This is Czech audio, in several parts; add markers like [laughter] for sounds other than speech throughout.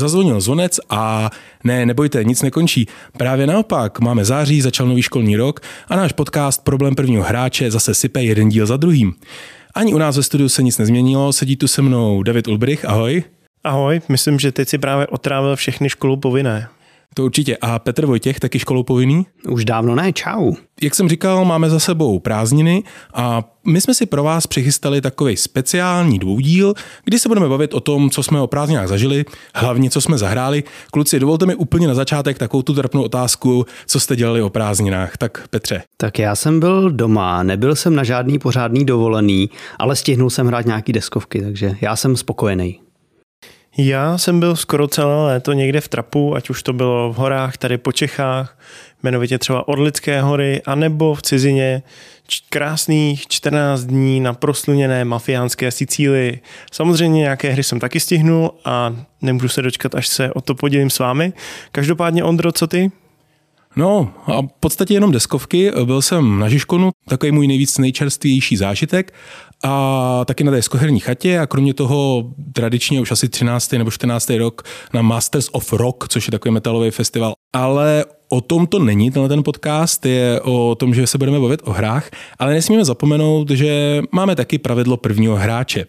zazvonil zvonec a ne, nebojte, nic nekončí. Právě naopak, máme září, začal nový školní rok a náš podcast Problém prvního hráče zase sype jeden díl za druhým. Ani u nás ve studiu se nic nezměnilo, sedí tu se mnou David Ulbrich, ahoj. Ahoj, myslím, že teď si právě otrávil všechny školu povinné. To určitě. A Petr Vojtěch taky školou povinný? Už dávno ne, čau. Jak jsem říkal, máme za sebou prázdniny a my jsme si pro vás přichystali takový speciální dvoudíl, kdy se budeme bavit o tom, co jsme o prázdninách zažili, hlavně co jsme zahráli. Kluci, dovolte mi úplně na začátek takovou tu trapnou otázku, co jste dělali o prázdninách. Tak Petře. Tak já jsem byl doma, nebyl jsem na žádný pořádný dovolený, ale stihnul jsem hrát nějaký deskovky, takže já jsem spokojený. Já jsem byl skoro celé léto někde v Trapu, ať už to bylo v horách tady po Čechách, jmenovitě třeba Orlické hory, anebo v cizině krásných 14 dní na prosluněné mafiánské Sicílii. Samozřejmě nějaké hry jsem taky stihnul a nemůžu se dočkat, až se o to podělím s vámi. Každopádně Ondro, co ty? No a v podstatě jenom deskovky. Byl jsem na Žižkonu, takový můj nejvíc nejčerstvější zážitek a taky na té skoherní chatě a kromě toho tradičně už asi 13. nebo 14. rok na Masters of Rock, což je takový metalový festival. Ale o tom to není, tenhle ten podcast je o tom, že se budeme bavit o hrách, ale nesmíme zapomenout, že máme taky pravidlo prvního hráče.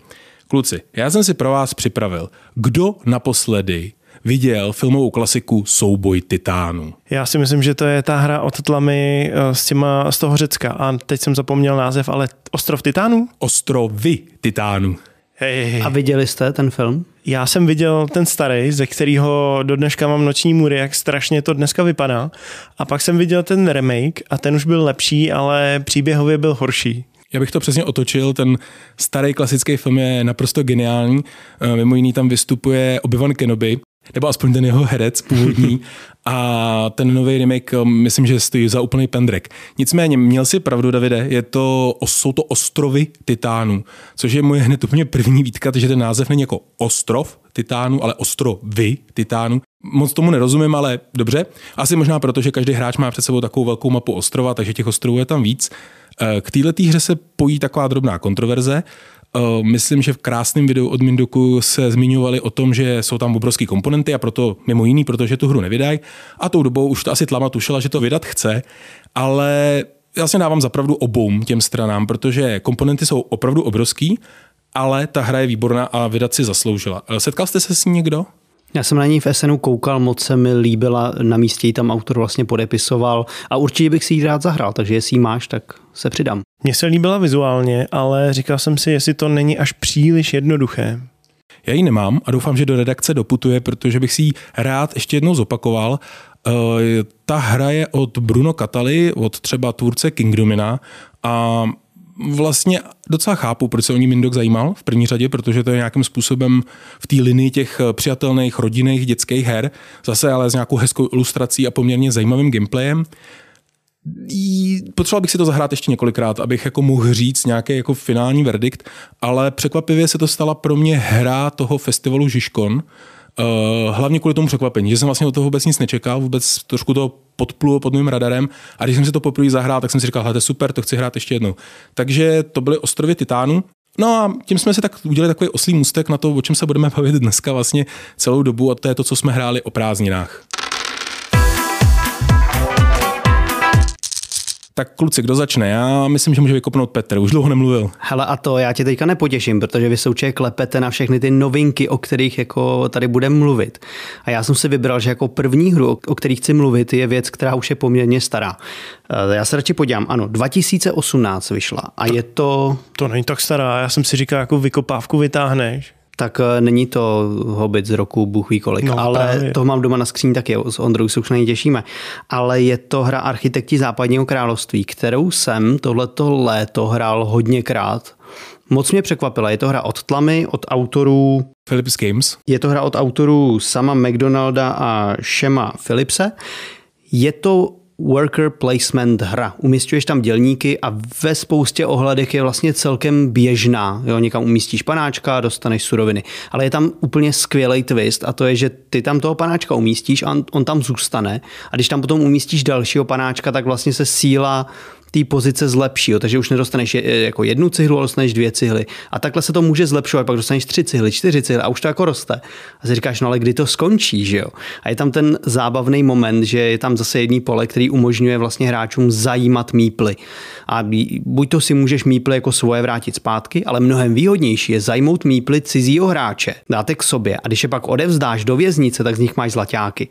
Kluci, já jsem si pro vás připravil, kdo naposledy viděl filmovou klasiku Souboj titánů. Já si myslím, že to je ta hra od tlamy eh, s těma z toho Řecka. A teď jsem zapomněl název, ale Ostrov titánů? Ostrovy titánů. Hej. A viděli jste ten film? Já jsem viděl ten starý, ze kterého do dneška mám noční můry, jak strašně to dneska vypadá. A pak jsem viděl ten remake a ten už byl lepší, ale příběhově byl horší. Já bych to přesně otočil, ten starý klasický film je naprosto geniální. Eh, mimo jiný tam vystupuje Obi-Wan Kenobi, nebo aspoň ten jeho herec původní [laughs] a ten nový remake um, myslím, že stojí za úplný pendrek. Nicméně, měl si pravdu, Davide, je to, jsou to ostrovy titánů, což je moje hned úplně první výtka, že ten název není jako ostrov titánů, ale ostrovy titánů. Moc tomu nerozumím, ale dobře. Asi možná proto, že každý hráč má před sebou takovou velkou mapu ostrova, takže těch ostrovů je tam víc. Eh, k této hře se pojí taková drobná kontroverze. Eh, myslím, že v krásném videu od Mindoku se zmiňovali o tom, že jsou tam obrovské komponenty a proto mimo jiný, protože tu hru nevydají. A tou dobou už to asi tlama tušila, že to vydat chce, ale já si dávám zapravdu obou těm stranám, protože komponenty jsou opravdu obrovský, ale ta hra je výborná a vydat si zasloužila. Eh, setkal jste se s ní někdo? Já jsem na ní v SNu koukal, moc se mi líbila, na místě ji tam autor vlastně podepisoval a určitě bych si ji rád zahrál, takže jestli ji máš, tak se přidám. Mně se líbila vizuálně, ale říkal jsem si, jestli to není až příliš jednoduché. Já ji nemám a doufám, že do redakce doputuje, protože bych si ji rád ještě jednou zopakoval. Uh, ta hra je od Bruno Catali, od třeba tvůrce Kingdomina a vlastně docela chápu, proč se o ní Mindok zajímal v první řadě, protože to je nějakým způsobem v té linii těch eh, přijatelných rodinných dětských her, zase ale s nějakou hezkou ilustrací a poměrně zajímavým gameplayem. Potřeboval bych si to zahrát ještě několikrát, abych jako mohl říct nějaký jako finální verdikt, ale překvapivě se to stala pro mě hra toho festivalu Žižkon, hlavně kvůli tomu překvapení, že jsem vlastně od toho vůbec nic nečekal, vůbec trošku to podplulo pod mým radarem a když jsem si to poprvé zahrál, tak jsem si říkal, hele, super, to chci hrát ještě jednou. Takže to byly ostrovy Titánu, No a tím jsme si tak udělali takový oslý můstek na to, o čem se budeme [laughs] bavit dneska vlastně celou dobu a to je to, co jsme hráli o prázdninách. Tak kluci, kdo začne? Já myslím, že může vykopnout Petr, už dlouho nemluvil. Hele a to já tě teďka nepotěším, protože vy současně klepete na všechny ty novinky, o kterých jako tady budeme mluvit. A já jsem si vybral, že jako první hru, o kterých chci mluvit, je věc, která už je poměrně stará. Eh, já se radši podívám, ano, 2018 vyšla a je to... To není tak stará, já jsem si říkal, jako vykopávku vytáhneš tak eh, není to Hobbit z roku Bůh ví kolik, no, ale právě. to mám doma na skříni taky, s Ondrou se už na ní těšíme. Ale je to hra Architekti západního království, kterou jsem tohleto léto hrál hodněkrát. Moc mě překvapila. Je to hra od Tlamy, od autorů... Philips Games. Je to hra od autorů sama McDonalda a Shema Philipse. Je to worker placement hra. Umístuješ tam dělníky a ve spoustě ohledech je vlastně celkem běžná. Jo, někam umístíš panáčka, dostaneš suroviny. Ale je tam úplně skvělý twist a to je, že ty tam toho panáčka umístíš a on, on tam zůstane a když tam potom umístíš dalšího panáčka, tak vlastně se síla té pozice zlepší, jo, takže už nedostaneš jako jednu cihlu, ale dostaneš dvě cihly. A takhle se to může zlepšovat, pak dostaneš tři cihly, čtyři cihly a už to jako roste. A si říkáš, no ale kdy to skončí, že jo? A je tam ten zábavný moment, že je tam zase jedný pole, který umožňuje vlastně hráčům zajímat míply. A buď to si můžeš míply jako svoje vrátit zpátky, ale mnohem výhodnější je zajmout míply cizího hráče, dáte k sobě a když je pak odevzdáš do věznice, tak z nich máš zlaťáky.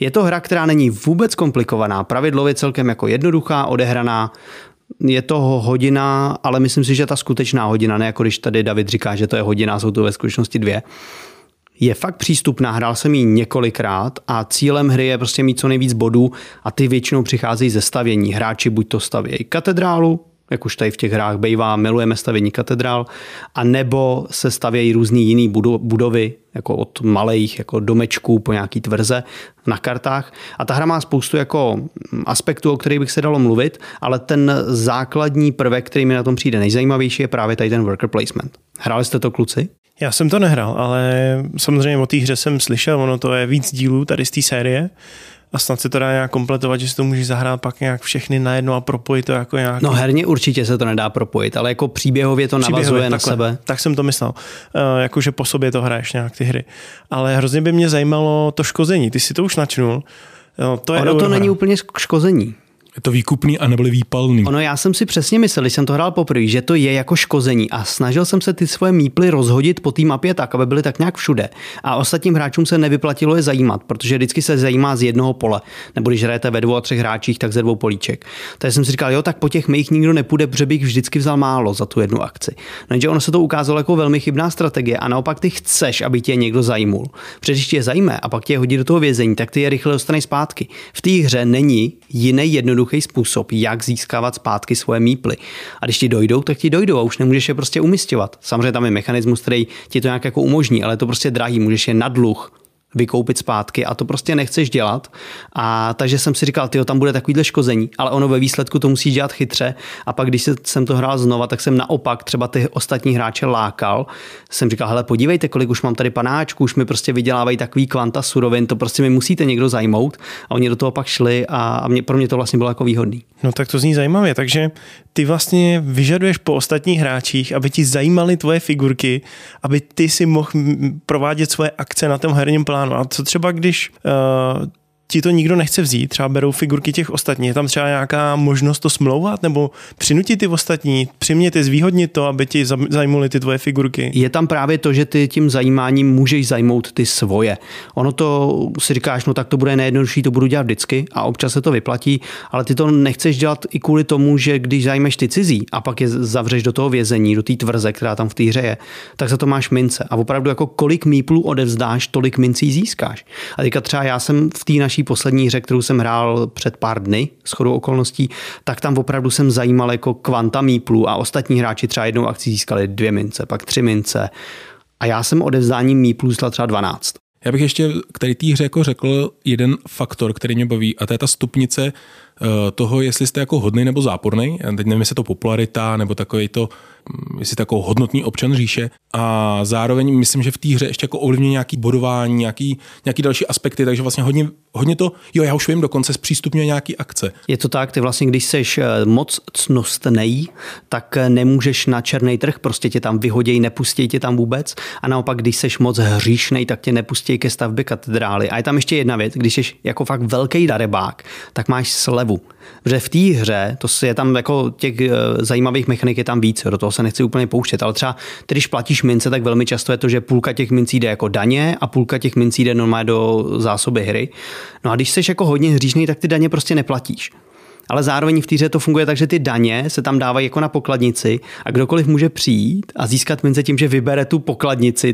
Je to hra, která není vůbec komplikovaná, pravidlově celkem jako jednoduchá, odehraná, je to hodina, ale myslím si, že ta skutečná hodina, ne jako když tady David říká, že to je hodina, jsou to ve skutečnosti dvě, je fakt přístupná, hrál jsem ji několikrát a cílem hry je prostě mít co nejvíc bodů a ty většinou přicházejí ze stavění. Hráči buď to stavějí katedrálu, jak už tady v těch hrách bejvá, milujeme stavění katedrál, a nebo se stavějí různý jiný budovy, jako od malých jako domečků po nějaký tvrze na kartách. A ta hra má spoustu jako aspektů, o kterých bych se dalo mluvit, ale ten základní prvek, který mi na tom přijde nejzajímavější, je právě tady ten worker placement. Hráli jste to kluci? Já jsem to nehrál, ale samozřejmě o té hře jsem slyšel, ono to je víc dílů tady z té série a snad se to dá nějak kompletovat, že si to můžeš zahrát pak nějak všechny najednou a propojit to jako nějak. No herně určitě se to nedá propojit, ale jako příběhově to příběhově, navazuje takhle, na sebe. Tak jsem to myslel, uh, jakože po sobě to hraješ nějak ty hry. Ale hrozně by mě zajímalo to škození, ty si to už načnul. No, to je ono to není úplně škození. Je to výkupný a nebyly výpalný. Ono, já jsem si přesně myslel, když jsem to hrál poprvé, že to je jako škození a snažil jsem se ty svoje míply rozhodit po té mapě tak, aby byly tak nějak všude. A ostatním hráčům se nevyplatilo je zajímat, protože vždycky se zajímá z jednoho pole. Nebo když hrajete ve dvou a třech hráčích, tak ze dvou políček. Takže jsem si říkal, jo, tak po těch mých nikdo nepůjde, protože bych vždycky vzal málo za tu jednu akci. No, jenže ono se to ukázalo jako velmi chybná strategie a naopak ty chceš, aby tě někdo zajímul. Protože když tě zajímá a pak tě hodí do toho vězení, tak ty je rychle dostaneš zpátky. V té hře není jiný jednoduchý způsob, jak získávat zpátky svoje míply. A když ti dojdou, tak ti dojdou a už nemůžeš je prostě umistovat. Samozřejmě tam je mechanismus, který ti to nějak jako umožní, ale je to prostě drahý, můžeš je na dluh vykoupit zpátky a to prostě nechceš dělat. A takže jsem si říkal, tyjo, tam bude takovýhle škození, ale ono ve výsledku to musí dělat chytře. A pak, když jsem to hrál znova, tak jsem naopak třeba ty ostatní hráče lákal. Jsem říkal, hele, podívejte, kolik už mám tady panáčků, už mi prostě vydělávají takový kvanta surovin, to prostě mi musíte někdo zajmout. A oni do toho pak šli a mě, pro mě to vlastně bylo jako výhodný. No tak to zní zajímavě, takže ty vlastně vyžaduješ po ostatních hráčích, aby ti zajímaly tvoje figurky, aby ty si mohl provádět svoje akce na tom herním plánu. A co třeba, když uh, ti to nikdo nechce vzít, třeba berou figurky těch ostatních, je tam třeba nějaká možnost to smlouvat nebo přinutit ty ostatní, přimět je, zvýhodnit to, aby ti zajímaly ty tvoje figurky? Je tam právě to, že ty tím zajímáním můžeš zajmout ty svoje. Ono to si říkáš, no tak to bude nejjednodušší, to budu dělat vždycky a občas se to vyplatí, ale ty to nechceš dělat i kvůli tomu, že když zajmeš ty cizí a pak je zavřeš do toho vězení, do té tvrze, která tam v té hře je, tak za to máš mince. A opravdu jako kolik míplů odevzdáš, tolik mincí získáš. A teďka třeba já jsem v té naší naší poslední hře, kterou jsem hrál před pár dny, s chodou okolností, tak tam opravdu jsem zajímal jako kvanta míplů a ostatní hráči třeba jednou akci získali dvě mince, pak tři mince. A já jsem odevzdáním míplů třeba 12. Já bych ještě k té hře jako řekl jeden faktor, který mě baví, a to je ta stupnice eh, toho, jestli jste jako hodný nebo záporný. Teď nevím, jestli je to popularita nebo takový to jestli takový hodnotný občan říše. A zároveň myslím, že v té hře ještě jako ovlivňuje nějaký bodování, nějaký, nějaký další aspekty, takže vlastně hodně, hodně to, jo, já už vím, dokonce zpřístupňuje nějaký akce. Je to tak, ty vlastně, když jsi eh, moc cnostnej, tak eh, nemůžeš na černý trh, prostě tě tam vyhoděj, nepustí tě tam vůbec. A naopak, když jsi moc hříšnej, tak tě nepustí ke stavbě katedrály. A je tam ještě jedna věc, když jsi jako fakt velký darebák, tak máš slevu. Protože v té hře, to je tam jako těch eh, zajímavých mechanik je tam víc, do toho se nechci úplně pouštět, ale třeba když platíš mince, tak velmi často je to, že půlka těch mincí jde jako daně a půlka těch mincí jde normálně do zásoby hry. No a když jsi jako hodně hříšný, tak ty daně prostě neplatíš ale zároveň v týře to funguje tak, že ty daně se tam dávají jako na pokladnici a kdokoliv může přijít a získat mince tím, že vybere tu pokladnici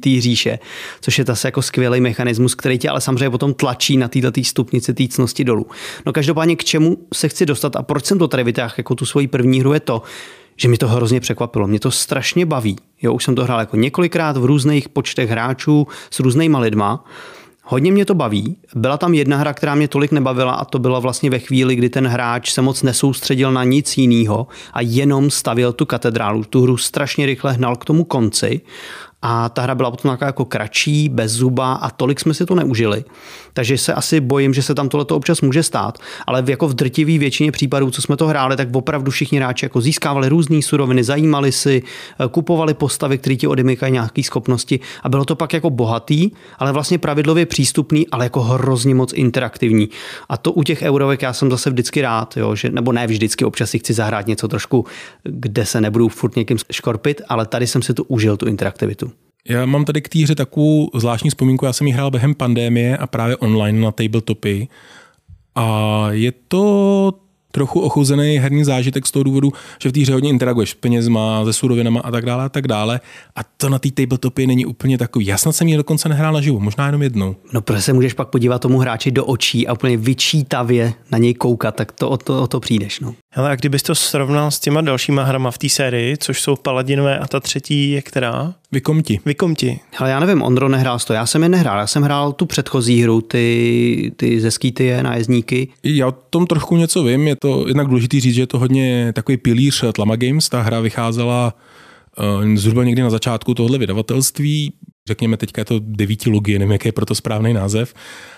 té říše, což je zase jako skvělý mechanismus, který tě ale samozřejmě potom tlačí na této stupnici té cnosti dolů. No každopádně k čemu se chci dostat a proč jsem to tady vytáhl jako tu svoji první hru je to, že mi to hrozně překvapilo. Mě to strašně baví. Jo, už jsem to hrál jako několikrát v různých počtech hráčů s různýma lidma Hodně mě to baví. Byla tam jedna hra, která mě tolik nebavila a to byla vlastně ve chvíli, kdy ten hráč se moc nesoustředil na nic jiného a jenom stavil tu katedrálu. Tu hru strašně rychle hnal k tomu konci a ta hra byla potom jako kratší, bez zuba a tolik jsme si to neužili. Takže se asi bojím, že se tam tohle občas může stát, ale jako v drtivý většině případů, co jsme to hráli, tak opravdu všichni hráči jako získávali různé suroviny, zajímali si, eh, kupovali postavy, které ti odemykají nějaké schopnosti a bylo to pak jako bohatý, ale vlastně pravidlově přístupný, ale jako hrozně moc interaktivní. A to u těch eurovek já jsem zase vždycky rád, jo, že, nebo ne vždycky, občas si chci zahrát něco trošku, kde se nebudu furt někým škorpit, ale tady jsem si tu užil, tu interaktivitu. Já mám tady k týře takovou zvláštní vzpomínku, já jsem ji hrál během pandémie a právě online na tabletopy. A je to trochu ochuzený herní zážitek z toho důvodu, že v té hře hodně interaguješ s penězma, se surovinama a tak dále a tak dále. A to na té tabletopy není úplně takový. Já snad jsem ji dokonce nehrál naživo, možná jenom jednou. No protože se můžeš pak podívat tomu hráči do očí a úplně vyčítavě na něj koukat, tak to o to, o to přijdeš. No. Hele, a kdybys to srovnal s těma dalšíma hrama v té sérii, což jsou Paladinové a ta třetí je která? Vykomti. Vykomti. Ale já nevím, Ondro nehrál to, já jsem je nehrál, já jsem hrál tu předchozí hru, ty, ty ze skýty nájezdníky. Já o tom trošku něco vím, je to jednak důležitý říct, že je to hodně takový pilíř Tlama Games, ta hra vycházela uh, zhruba někdy na začátku tohle vydavatelství, řekněme teďka je to devíti logie, nevím, jaký je proto správný název.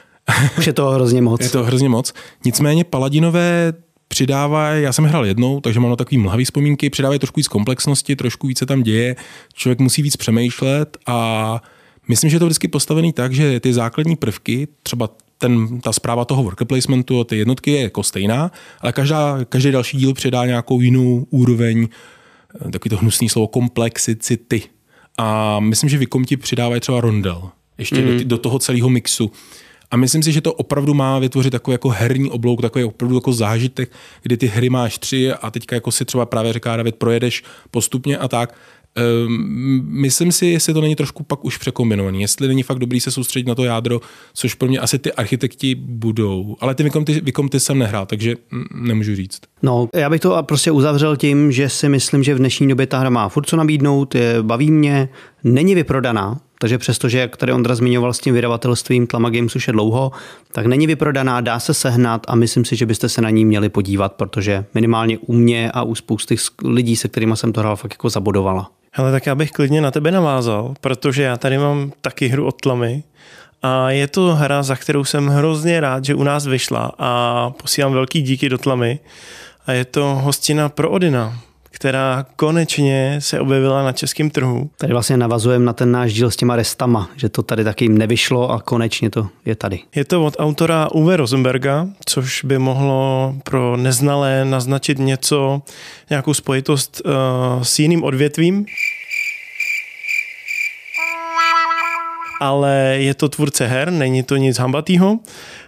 [laughs] Už je to hrozně moc. je to hrozně moc. Nicméně Paladinové přidávají, já jsem hrál jednou, takže mám na takový mlhavý vzpomínky, přidávají trošku víc komplexnosti, trošku více tam děje, člověk musí víc přemýšlet a myslím, že je to vždycky postavený tak, že ty základní prvky, třeba ten, ta zpráva toho worker placementu a ty jednotky je jako stejná, ale každá, každý další díl přidá nějakou jinou úroveň, eh, takový to hnusný slovo komplexicity. A myslím, že Vikomti přidávají třeba rondel ještě mm. do, do toho celého mixu. A myslím si, že to opravdu má vytvořit takový jako herní oblouk, takový opravdu jako zážitek, kdy ty hry máš tři a teďka jako si třeba právě říká David, projedeš postupně a tak. Um, myslím si, jestli to není trošku pak už překombinovaný, jestli není fakt dobrý se soustředit na to jádro, což pro mě asi ty architekti budou. Ale ty Vikomty, Vikomty jsem nehrál, takže nemůžu říct. No, já bych to prostě uzavřel tím, že si myslím, že v dnešní době ta hra má furt co nabídnout, je, baví mě, není vyprodaná, takže přestože, jak tady Ondra zmiňoval s tím vydavatelstvím Tlama Games už je dlouho, tak není vyprodaná, dá se sehnat a myslím si, že byste se na ní měli podívat, protože minimálně u mě a u spousty lidí, se kterými jsem to hrál, fakt jako zabodovala. Hele, tak já bych klidně na tebe navázal, protože já tady mám taky hru od Tlamy a je to hra, za kterou jsem hrozně rád, že u nás vyšla a posílám velký díky do Tlamy a je to hostina pro Odina která konečně se objevila na českém trhu. Tady vlastně navazujeme na ten náš díl s těma restama, že to tady taky nevyšlo a konečně to je tady. Je to od autora Uwe Rosenberga, což by mohlo pro neznalé naznačit něco, nějakou spojitost uh, s jiným odvětvím. ale je to tvůrce her, není to nic hambatýho.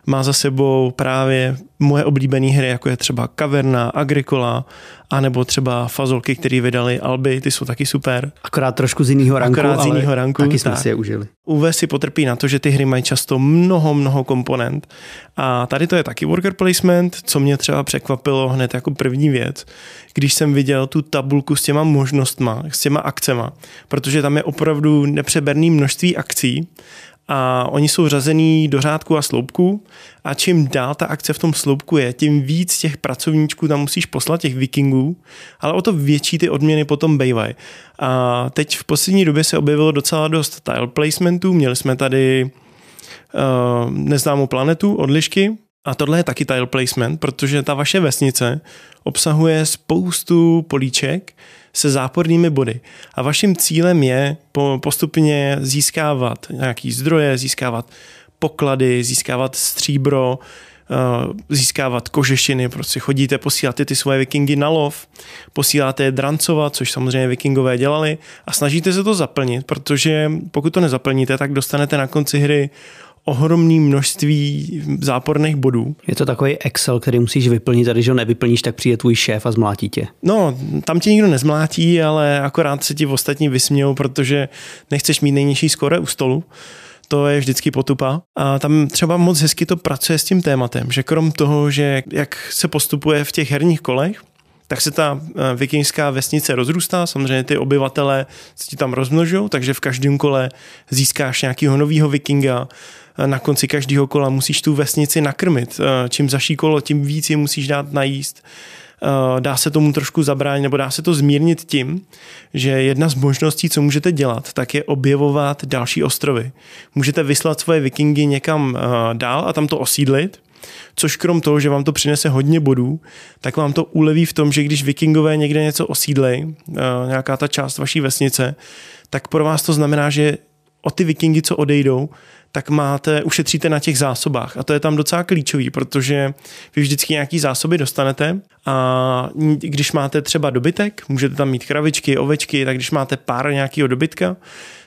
Má za sebou právě moje oblíbené hry, jako je třeba Kaverna, Agricola, anebo třeba Fazolky, které vydali Alby, ty jsou taky super. Akorát trošku z jiného ranku, Akorát z jiného ranku. Taky jsme tak. si je užili. UV si potrpí na to, že ty hry mají často mnoho, mnoho komponent. A tady to je taky worker placement, co mě třeba překvapilo hned jako první věc, když jsem viděl tu tabulku s těma možnostma, s těma akcema, protože tam je opravdu nepřeberný množství akcí a oni jsou řazený do řádku a sloupku a čím dál ta akce v tom sloupku je, tím víc těch pracovníčků tam musíš poslat, těch vikingů, ale o to větší ty odměny potom bývají. A teď v poslední době se objevilo docela dost tile placementů, měli jsme tady uh, neznámou planetu, odlišky, a tohle je taky tile placement, protože ta vaše vesnice obsahuje spoustu políček, se zápornými body. A vaším cílem je postupně získávat nějaký zdroje, získávat poklady, získávat stříbro, eh, získávat kožešiny, prostě chodíte, posíláte ty svoje vikingy na lov, posíláte je drancovat, což samozřejmě vikingové dělali a snažíte se to zaplnit, protože pokud to nezaplníte, tak dostanete na konci hry ohromné množství záporných bodů. Je to takový Excel, který musíš vyplnit a když ho nevyplníš, tak přijde tvůj šéf a zmlátí tě. No, tam tě nikdo nezmlátí, ale akorát se ti v ostatní vysmějou, protože nechceš mít nejnižší skore u stolu to je vždycky potupa. A tam třeba moc hezky to pracuje s tím tématem, že krom toho, že jak se postupuje v těch herních kolech, tak se ta eh, vikingská vesnice rozrůstá, samozřejmě ty obyvatele se ti tam rozmnožují, takže v každém kole získáš nějakého nového vikinga, na konci každého kola musíš tu vesnici nakrmit. Eh, čím zaší kolo, tím víc je musíš dát najíst. dá se tomu trošku zabránit, nebo dá se to zmírnit tím, že jedna z možností, co můžete dělat, tak je objevovat další ostrovy. Můžete vyslat svoje vikingy někam dál a tam to osídlit, což krom toho, že vám to přinese hodně bodů, tak vám to uleví v tom, že když vikingové někde něco osídlej, nějaká ta část vaší vesnice, tak pro vás to znamená, že o ty vikingy, co odejdou, tak máte, ušetříte na těch zásobách. A to je tam docela klíčový, protože vy vždycky nějaký zásoby dostanete a když máte třeba dobytek, můžete tam mít kravičky, ovečky, tak když máte pár nějakého dobytka,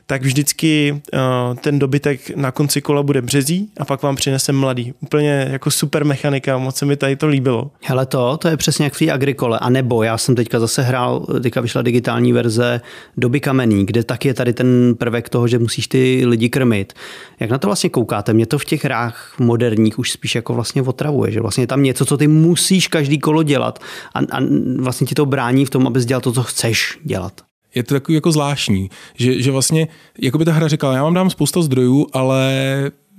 tak vždycky uh, ten dobytek na konci kola bude březí a pak vám přinese mladý. Úplně jako super mechanika, moc se mi tady to líbilo. Hele to, to je přesně jak v té agrikole. A nebo já jsem teďka zase hrál, teďka vyšla digitální verze doby kamenný, kde tak je tady ten prvek toho, že musíš ty lidi krmit. Jak na to vlastně koukáte? Mě to v těch hrách moderních už spíš jako vlastně otravuje, že vlastně je tam něco, co ty musíš každý kolo dělat a, a vlastně ti to brání v tom, abys dělal to, co chceš dělat je to takový jako zvláštní, že, že vlastně, jako by ta hra říkala, já vám dám spousta zdrojů, ale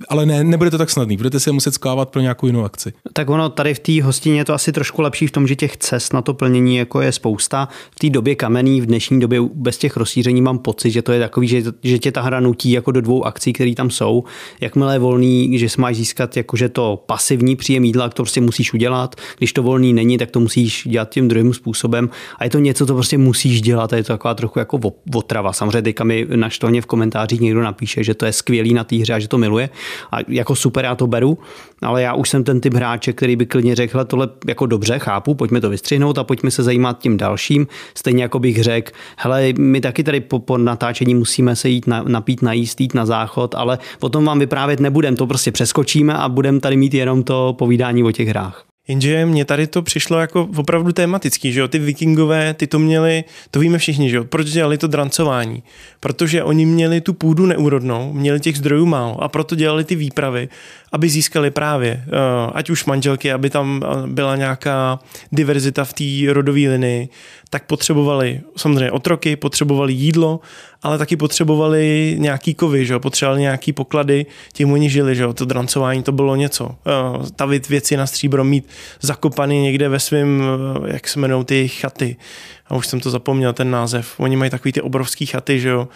ale ne, nebude to tak snadný, budete se muset sklávat pro nějakou jinou akci. Tak ono tady v té hostině je to asi trošku lepší v tom, že těch cest na to plnění jako je spousta. V té době kamenný, v dnešní době bez těch rozšíření mám pocit, že to je takový, že, že tě ta hra nutí jako do dvou akcí, které tam jsou. Jakmile je volný, že máš získat jakože to pasivní příjem jídla, to prostě musíš udělat. Když to volný není, tak to musíš dělat tím druhým způsobem. A je to něco, co prostě musíš dělat. A je to taková trochu jako otrava. Samozřejmě teďka mi naštovně v komentářích někdo napíše, že to je skvělý na té hře a že to miluje a jako super, já to beru, ale já už jsem ten typ hráče, který by klidně řekl, tohle jako dobře, chápu, pojďme to vystřihnout a pojďme se zajímat tím dalším. Stejně jako bych řekl, hele, my taky tady po, po natáčení musíme se jít na, napít, najíst, jít na záchod, ale o tom vám vyprávět nebudem, to prostě přeskočíme a budeme tady mít jenom to povídání o těch hrách. Jenže mně tady to přišlo jako opravdu tematický, že jo, ty vikingové, ty to měli, to víme všichni, že jo, proč dělali to drancování? Protože oni měli tu půdu neúrodnou, měli těch zdrojů málo a proto dělali ty výpravy, aby získali právě, eh, ať už manželky, aby tam eh, byla nějaká diverzita v té rodové linii, tak potřebovali samozřejmě otroky, potřebovali jídlo, ale taky potřebovali nějaký kovy, že potřebovali nějaký poklady, tím oni žili, že to drancování to bylo něco. Eh, tavit věci na stříbro, mít zakopaný někde ve svém, jak se jmenou ty chaty, a už jsem to zapomněl, ten název. Oni mají takový ty obrovský chaty, že jo,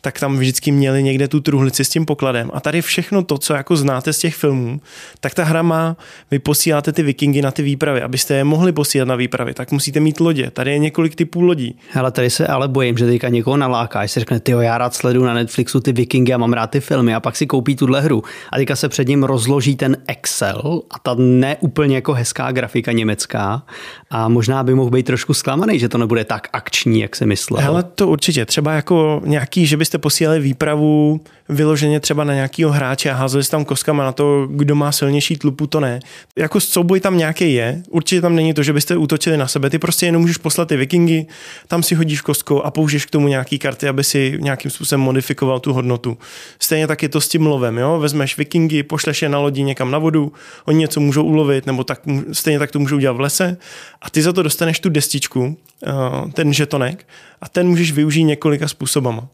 tak tam vždycky měli někde tu truhlici s tím pokladem. A tady všechno to, co jako znáte z těch filmů, tak ta hra má, vy posíláte ty vikingy na ty výpravy, abyste je mohli posílat na výpravy, tak musíte mít lodě. Tady je několik typů lodí. Ale tady se ale bojím, že teďka někoho naláká, že se řekne, ty já rád sleduju na Netflixu ty vikingy a mám rád ty filmy a pak si koupí tuhle hru. A teďka se před ním rozloží ten Excel a ta neúplně jako hezká grafika německá a možná by mohl být trošku zklamaný, že to nebude tak akční, jak se myslel. Hele, to určitě. Třeba jako nějaký, že byste posílali výpravu vyloženě třeba na nějakého hráče a házeli tam kostkama na to, kdo má silnější tlupu, to ne. Jako souboj tam nějaký je, určitě tam není to, že byste útočili na sebe, ty prostě jenom můžeš poslat ty vikingy, tam si hodíš kostkou a použiješ k tomu nějaký karty, aby si nějakým způsobem modifikoval tu hodnotu. Stejně tak je to s tím lovem, jo? vezmeš vikingy, pošleš je na lodi někam na vodu, oni něco můžou ulovit, nebo tak, stejně tak to můžou udělat v lese a ty za to dostaneš tu destičku, eh, ten žetonek a ten můžeš využít několika způsobama.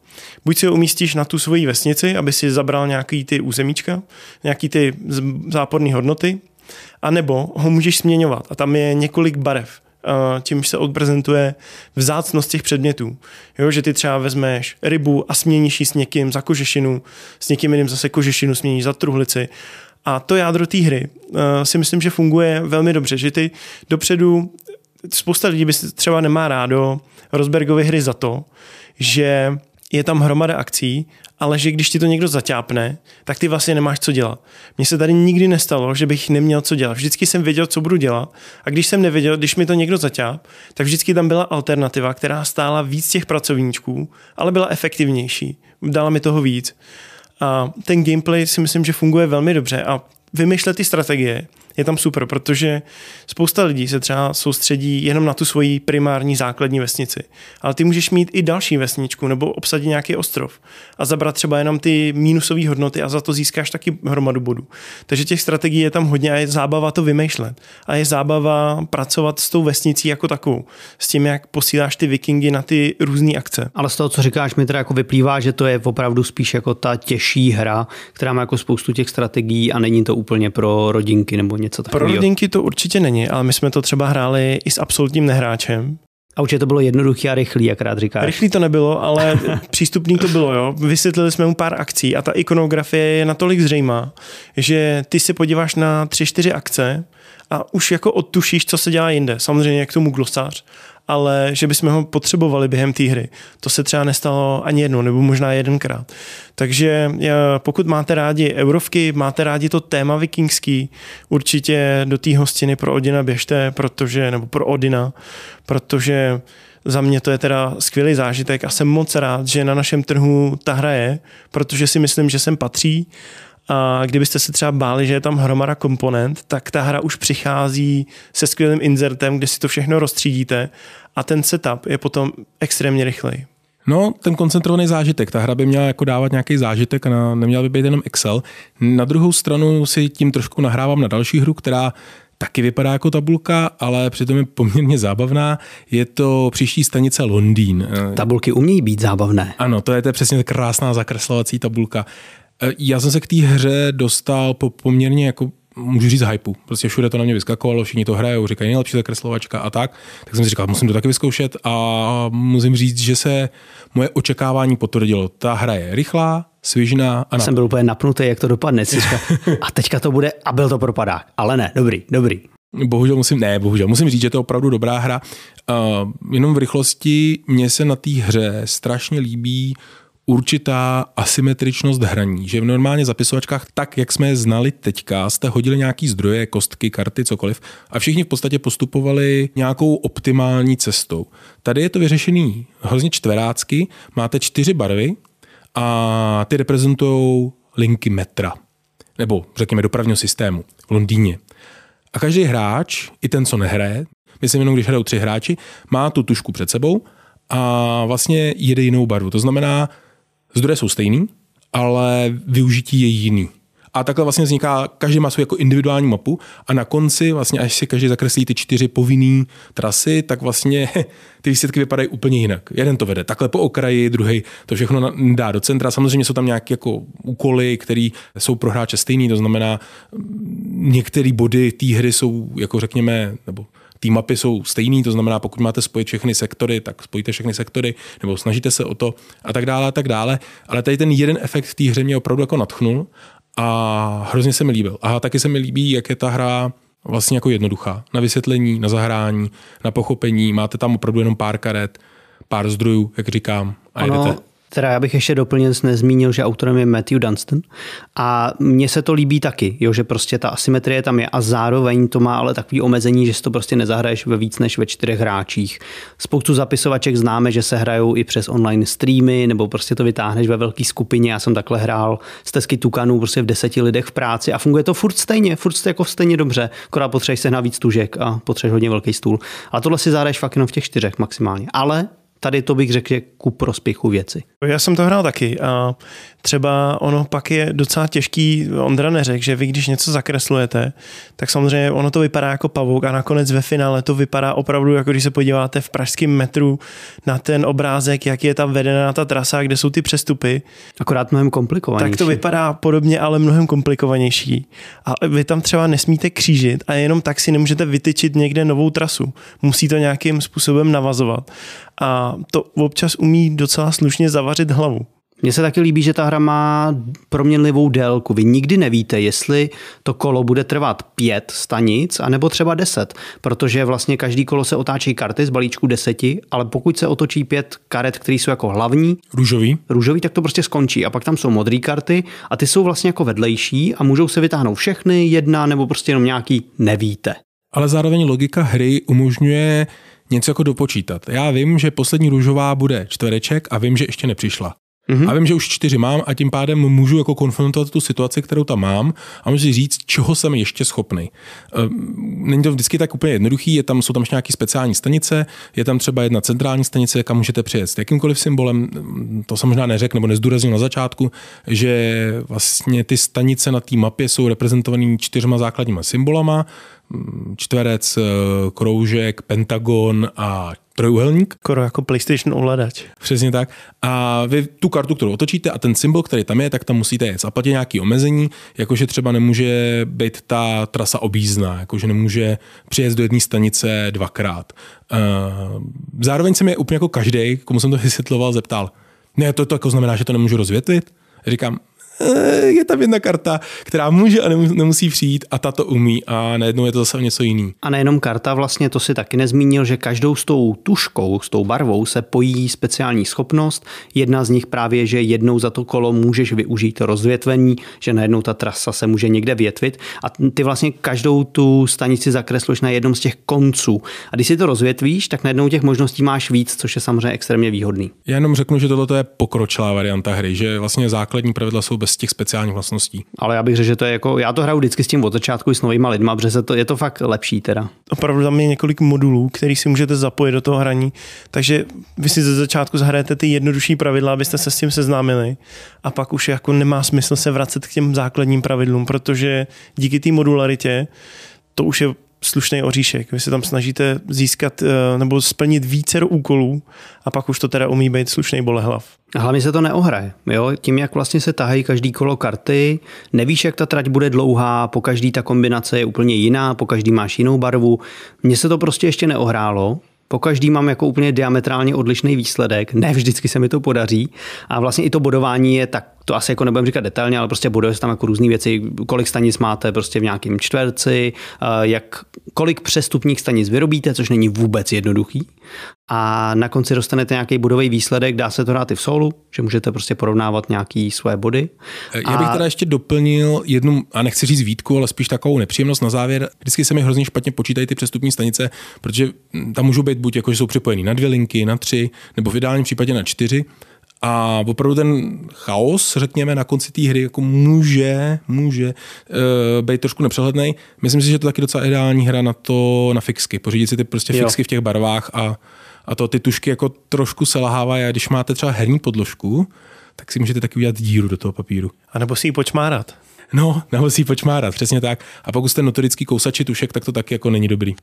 Buď si ho umístíš na tu svoji vesnici, aby si zabral nějaký ty územíčka, nějaký ty záporné hodnoty, anebo ho můžeš směňovat a tam je několik barev čímž se odprezentuje vzácnost těch předmětů. Jo, že ty třeba vezmeš rybu a směníš ji s někým za kožešinu, s někým jiným zase kožešinu směníš za truhlici. A to jádro té hry uh, si myslím, že funguje velmi dobře, že ty dopředu, spousta lidí by třeba nemá rádo Rosbergovy hry za to, že je tam hromada akcí, ale že když ti to někdo zaťápne, tak ty vlastně nemáš co dělat. Mně se tady nikdy nestalo, že bych neměl co dělat. Vždycky jsem věděl, co budu dělat. A když jsem nevěděl, když mi to někdo zaťáp, tak vždycky tam byla alternativa, která stála víc těch pracovníčků, ale byla efektivnější. Dala mi toho víc. A ten gameplay si myslím, že funguje velmi dobře a vymýšlet ty strategie je tam super, protože spousta lidí se třeba soustředí jenom na tu svoji primární základní vesnici. Ale ty můžeš mít i další vesničku nebo obsadit nějaký ostrov a zabrat třeba jenom ty mínusové hodnoty a za to získáš taky hromadu bodů. Takže těch strategií je tam hodně a je zábava to vymýšlet. A je zábava pracovat s tou vesnicí jako takovou. S tím, jak posíláš ty vikingy na ty různé akce. Ale z toho, co říkáš, mi teda jako vyplývá, že to je opravdu spíš jako ta těžší hra, která má jako spoustu těch strategií a není to úplně pro rodinky nebo něco takového. Pro rodinky to určitě není, ale my jsme to třeba hráli i s absolutním nehráčem. A určitě to bylo jednoduché a rychlý, jak rád říkáš. Rychlý to nebylo, ale [laughs] přístupný to bylo. Jo. Vysvětlili jsme mu pár akcí a ta ikonografie je natolik zřejmá, že ty se podíváš na tři, čtyři akce a už jako odtušíš, co se dělá jinde. Samozřejmě jak tomu glosář, ale že bychom ho potřebovali během té hry. To se třeba nestalo ani jednou, nebo možná jedenkrát. Takže pokud máte rádi eurovky, máte rádi to téma vikingský, určitě do té hostiny pro Odina běžte, protože, nebo pro Odina, protože za mě to je teda skvělý zážitek a jsem moc rád, že na našem trhu ta hra je, protože si myslím, že sem patří a kdybyste se třeba báli, že je tam hromada komponent, tak ta hra už přichází se skvělým insertem, kde si to všechno rozstřídíte a ten setup je potom extrémně rychlej. No, ten koncentrovaný zážitek. Ta hra by měla jako dávat nějaký zážitek a neměla by být jenom Excel. Na druhou stranu si tím trošku nahrávám na další hru, která taky vypadá jako tabulka, ale přitom je poměrně zábavná. Je to příští stanice Londýn. Tabulky umějí být zábavné. Ano, to je, to je přesně krásná zakreslovací tabulka. Eh, já jsem se k té hře dostal po poměrně jako můžu říct hypeu. Prostě všude to na mě vyskakovalo, všichni to hrajou, říkají nejlepší zakreslovačka a tak. Tak jsem si říkal, musím to taky vyzkoušet a musím říct, že se moje očekávání potvrdilo. Ta hra je rychlá, svižná. A jsem byl úplně napnutý, jak to dopadne. [laughs] a teďka to bude a byl to propadák. Ale ne, dobrý, dobrý. Bohužel musím, ne, bohužel musím říct, že to je opravdu dobrá hra. Uh, jenom v rychlosti mně se na té hře strašně líbí určitá asymetričnost hraní, že v normálně zapisovačkách, tak jak jsme je znali teďka, jste hodili nějaký zdroje, kostky, karty, cokoliv a všichni v podstatě postupovali nějakou optimální cestou. Tady je to vyřešený hrozně čtverácky, máte čtyři barvy a ty reprezentují linky metra, nebo řekněme dopravního systému v Londýně. A každý hráč, i ten, co nehraje, myslím jenom, když hrajou tři hráči, má tu tušku před sebou a vlastně jede jinou barvu. To znamená, Zdroje jsou stejný, ale využití je jiný. A takhle vlastně vzniká, každý má svou jako individuální mapu a na konci vlastně, až si každý zakreslí ty čtyři povinné trasy, tak vlastně [laughs] ty výsledky vypadají úplně jinak. Jeden to vede takhle po okraji, druhý to všechno dá do centra. Samozřejmě jsou tam nějaké jako úkoly, které jsou pro hráče stejný, to znamená, některé body té hry jsou, jako řekněme, nebo ty mapy jsou stejný, to znamená, pokud máte spojit všechny sektory, tak spojíte všechny sektory, nebo snažíte se o to a tak dále a tak dále. Ale tady ten jeden efekt v té hře mě opravdu jako natchnul a hrozně se mi líbil. A taky se mi líbí, jak je ta hra vlastně jako jednoduchá. Na vysvětlení, na zahrání, na pochopení. Máte tam opravdu jenom pár karet, pár zdrojů, jak říkám, a ano, jedete. Teda já bych ještě doplnil, nezmínil, že autorem je Matthew Dunstan a mně se to líbí taky, jo, že prostě ta asymetrie tam je a zároveň to má ale takový omezení, že si to prostě nezahraješ ve víc než ve čtyřech hráčích. Spoustu zapisovaček známe, že se hrajou i přes online streamy nebo prostě to vytáhneš ve velké skupině. Já jsem takhle hrál z tesky Tukanů prostě v deseti lidech v práci a funguje to furt stejně, furt jako stejně dobře, akorát potřebuješ se víc tužek a potřebuješ hodně velký stůl. A tohle si zahraješ fakt jenom v těch čtyřech maximálně. Ale tady to bych řekl, že ku prospěchu věci. Já jsem to hrál taky a třeba ono pak je docela těžký, Ondra neřekl, že vy když něco zakreslujete, tak samozřejmě ono to vypadá jako pavouk a nakonec ve finále to vypadá opravdu, jako když se podíváte v pražském metru na ten obrázek, jak je tam vedená ta trasa, kde jsou ty přestupy. Akorát mnohem komplikovanější. Tak to vypadá podobně, ale mnohem komplikovanější. A vy tam třeba nesmíte křížit a jenom tak si nemůžete vytyčit někde novou trasu. Musí to nějakým způsobem navazovat. A to občas umí docela slušně zavařit hlavu. Mně se taky líbí, že ta hra má proměnlivou délku. Vy nikdy nevíte, jestli to kolo bude trvat pět stanic, anebo třeba deset, protože vlastně každý kolo se otáčí karty z balíčku deseti, ale pokud se otočí pět karet, které jsou jako hlavní, růžový, růžový, tak to prostě skončí. A pak tam jsou modré karty a ty jsou vlastně jako vedlejší a můžou se vytáhnout všechny, jedna nebo prostě jenom nějaký nevíte. Ale zároveň logika hry umožňuje něco jako dopočítat. Já vím, že poslední růžová bude čtvereček a vím, že ještě nepřišla. Mm-hmm. A vím, že už čtyři mám a tím pádem můžu jako konfrontovat tu situaci, kterou tam mám a můžu si říct, čeho jsem ještě schopný. Ehm, není to vždycky tak úplně jednoduchý, je tam, jsou tam nějaké speciální stanice, je tam třeba jedna centrální stanice, kam můžete přijet s jakýmkoliv symbolem, to jsem možná neřekl nebo nezdůraznil na začátku, že vlastně ty stanice na té mapě jsou reprezentované čtyřma základníma symbolama, čtverec, eh, kroužek, pentagon a trojuhelník. Skoro jako PlayStation ovladač. Přesně tak. A vy tu kartu, kterou otočíte a ten symbol, který tam je, tak tam musíte jet. Zaplatit nějaký omezení, jakože třeba nemůže být ta trasa objízdná, jakože nemůže přijet do jedné stanice dvakrát. Zároveň se mě úplně jako každý, komu jsem to vysvětloval, zeptal, ne, to, to jako znamená, že to nemůžu rozvětvit? Říkám, Eh, je tam jedna karta, která může a nemusí přijít a ta to umí a najednou je to zase něco jiný. A nejenom karta, vlastně to si taky nezmínil, že každou s tou tuškou, s tou barvou se pojí speciální schopnost. Jedna z nich právě, že jednou za to kolo můžeš využít rozvětvení, že najednou ta trasa se může někde větvit a ty vlastně každou tu stanici zakresluješ na jednom z těch konců. A když si to rozvětvíš, tak najednou těch možností máš víc, což je samozřejmě extrémně výhodný. Já jenom řeknu, že tohle je pokročilá varianta hry, že vlastně základní pravidla jsou bez těch speciálních vlastností. Ale já bych řekl, že to je jako, já to hraju vždycky s tím od začátku i s novýma lidma, protože to, je to fakt lepší teda. Opravdu tam je několik modulů, který si můžete zapojit do toho hraní, takže vy si ze začátku zahrajete ty jednodušší pravidla, abyste se s tím seznámili a pak už jako nemá smysl se vracet k těm základním pravidlům, protože díky té modularitě to už je slušný oříšek. Vy se tam snažíte získat eh, nebo splnit více úkolů a pak už to teda umí být slušný bolehlav. A hlavně se to neohraje. Jo? Tím, jak vlastně se tahají každý kolo karty, nevíš, jak ta trať bude dlouhá, po každý ta kombinace je úplně jiná, po každý máš jinou barvu. Mně se to prostě ještě neohrálo, po každý mám jako úplně diametrálně odlišný výsledek, ne vždycky se mi to podaří a vlastně i to bodování je tak to asi jako nebudem říkat detailně, ale prostě buduje se tam jako různé věci, kolik stanic máte prostě v nějakém čtverci, eh, jak, kolik přestupních stanic vyrobíte, což není vůbec jednoduchý. A na konci dostanete nějaký bodový výsledek, dá se to hrát i v solu, že můžete prostě porovnávat nějaký své body. Eh, já bych teda ještě doplnil jednu, a nechci říct výtku, ale spíš takovou nepříjemnost na závěr. Vždycky se mi hrozně špatně počítají ty přestupní stanice, protože tam můžou být buď jako, že jsou připojený na dvě linky, na tři, nebo v ideálním případě na čtyři. A opravdu ten chaos, řekněme, na konci té hry jako může, může uh, být trošku nepřehledný. Myslím si, že to je taky docela ideální hra na to, na fixky. Pořídit si ty prostě jo. fixky v těch barvách a, a to ty tušky jako trošku selhávají. A když máte třeba herní podložku, tak si můžete taky udělat díru do toho papíru. A nebo si ji počmárat. No, nebo si ji počmárat, přesně tak. A pokud jste notorický kousači tušek, tak to taky jako není dobrý.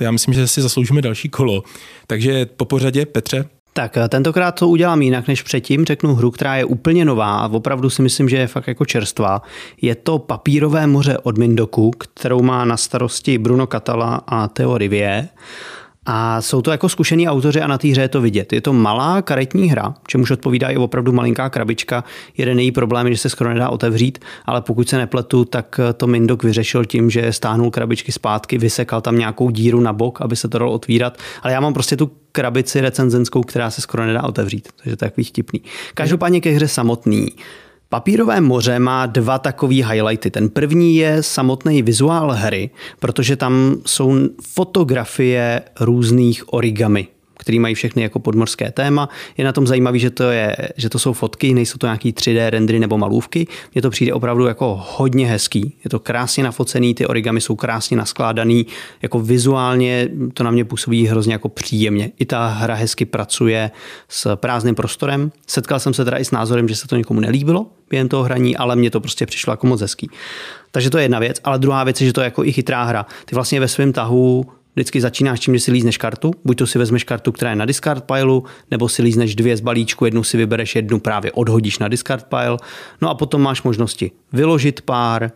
Já myslím, že si zasloužíme další kolo. Takže po pořadě, Petře, tak eh, tentokrát to udělám jinak než předtím. Řeknu hru, která je úplně nová a opravdu si myslím, že je fakt jako čerstvá. Je to Papírové moře od Mindoku, kterou má na starosti Bruno Catala a Theo Rivier. A jsou to jako zkušení autoři a na té hře je to vidět. Je to malá karetní hra, čemuž odpovídá i opravdu malinká krabička. Jeden její problém je, že se skoro nedá otevřít, ale pokud se nepletu, tak to Mindok vyřešil tím, že stáhnul krabičky zpátky, vysekal tam nějakou díru na bok, aby se to dalo otvírat. Ale já mám prostě tu krabici recenzenskou, která se skoro nedá otevřít, takže to je takový vtipný. Každopádně ke hře samotný. Papírové moře má dva takové highlighty. Ten první je samotný vizuál hry, protože tam jsou fotografie různých origami který mají všechny jako podmorské téma. Je na tom zajímavý, že to, je, že to jsou fotky, nejsou to nějaký 3D rendery nebo malůvky. Mně to přijde opravdu jako hodně hezký. Je to krásně nafocený, ty origami jsou krásně naskládaný, jako vizuálně to na mě působí hrozně jako příjemně. I ta hra hezky pracuje s prázdným prostorem. Setkal jsem se teda i s názorem, že se to někomu nelíbilo během toho hraní, ale mně to prostě přišlo jako moc hezký. Takže to je jedna věc, ale druhá věc je, že to je jako i chytrá hra. Ty vlastně ve svém tahu Vždycky začínáš tím, že si lízneš kartu, buď to si vezmeš kartu, která je na discard pileu, nebo si lízneš dvě z balíčku, jednu si vybereš, jednu právě odhodíš na discard pile. No a potom máš možnosti vyložit pár,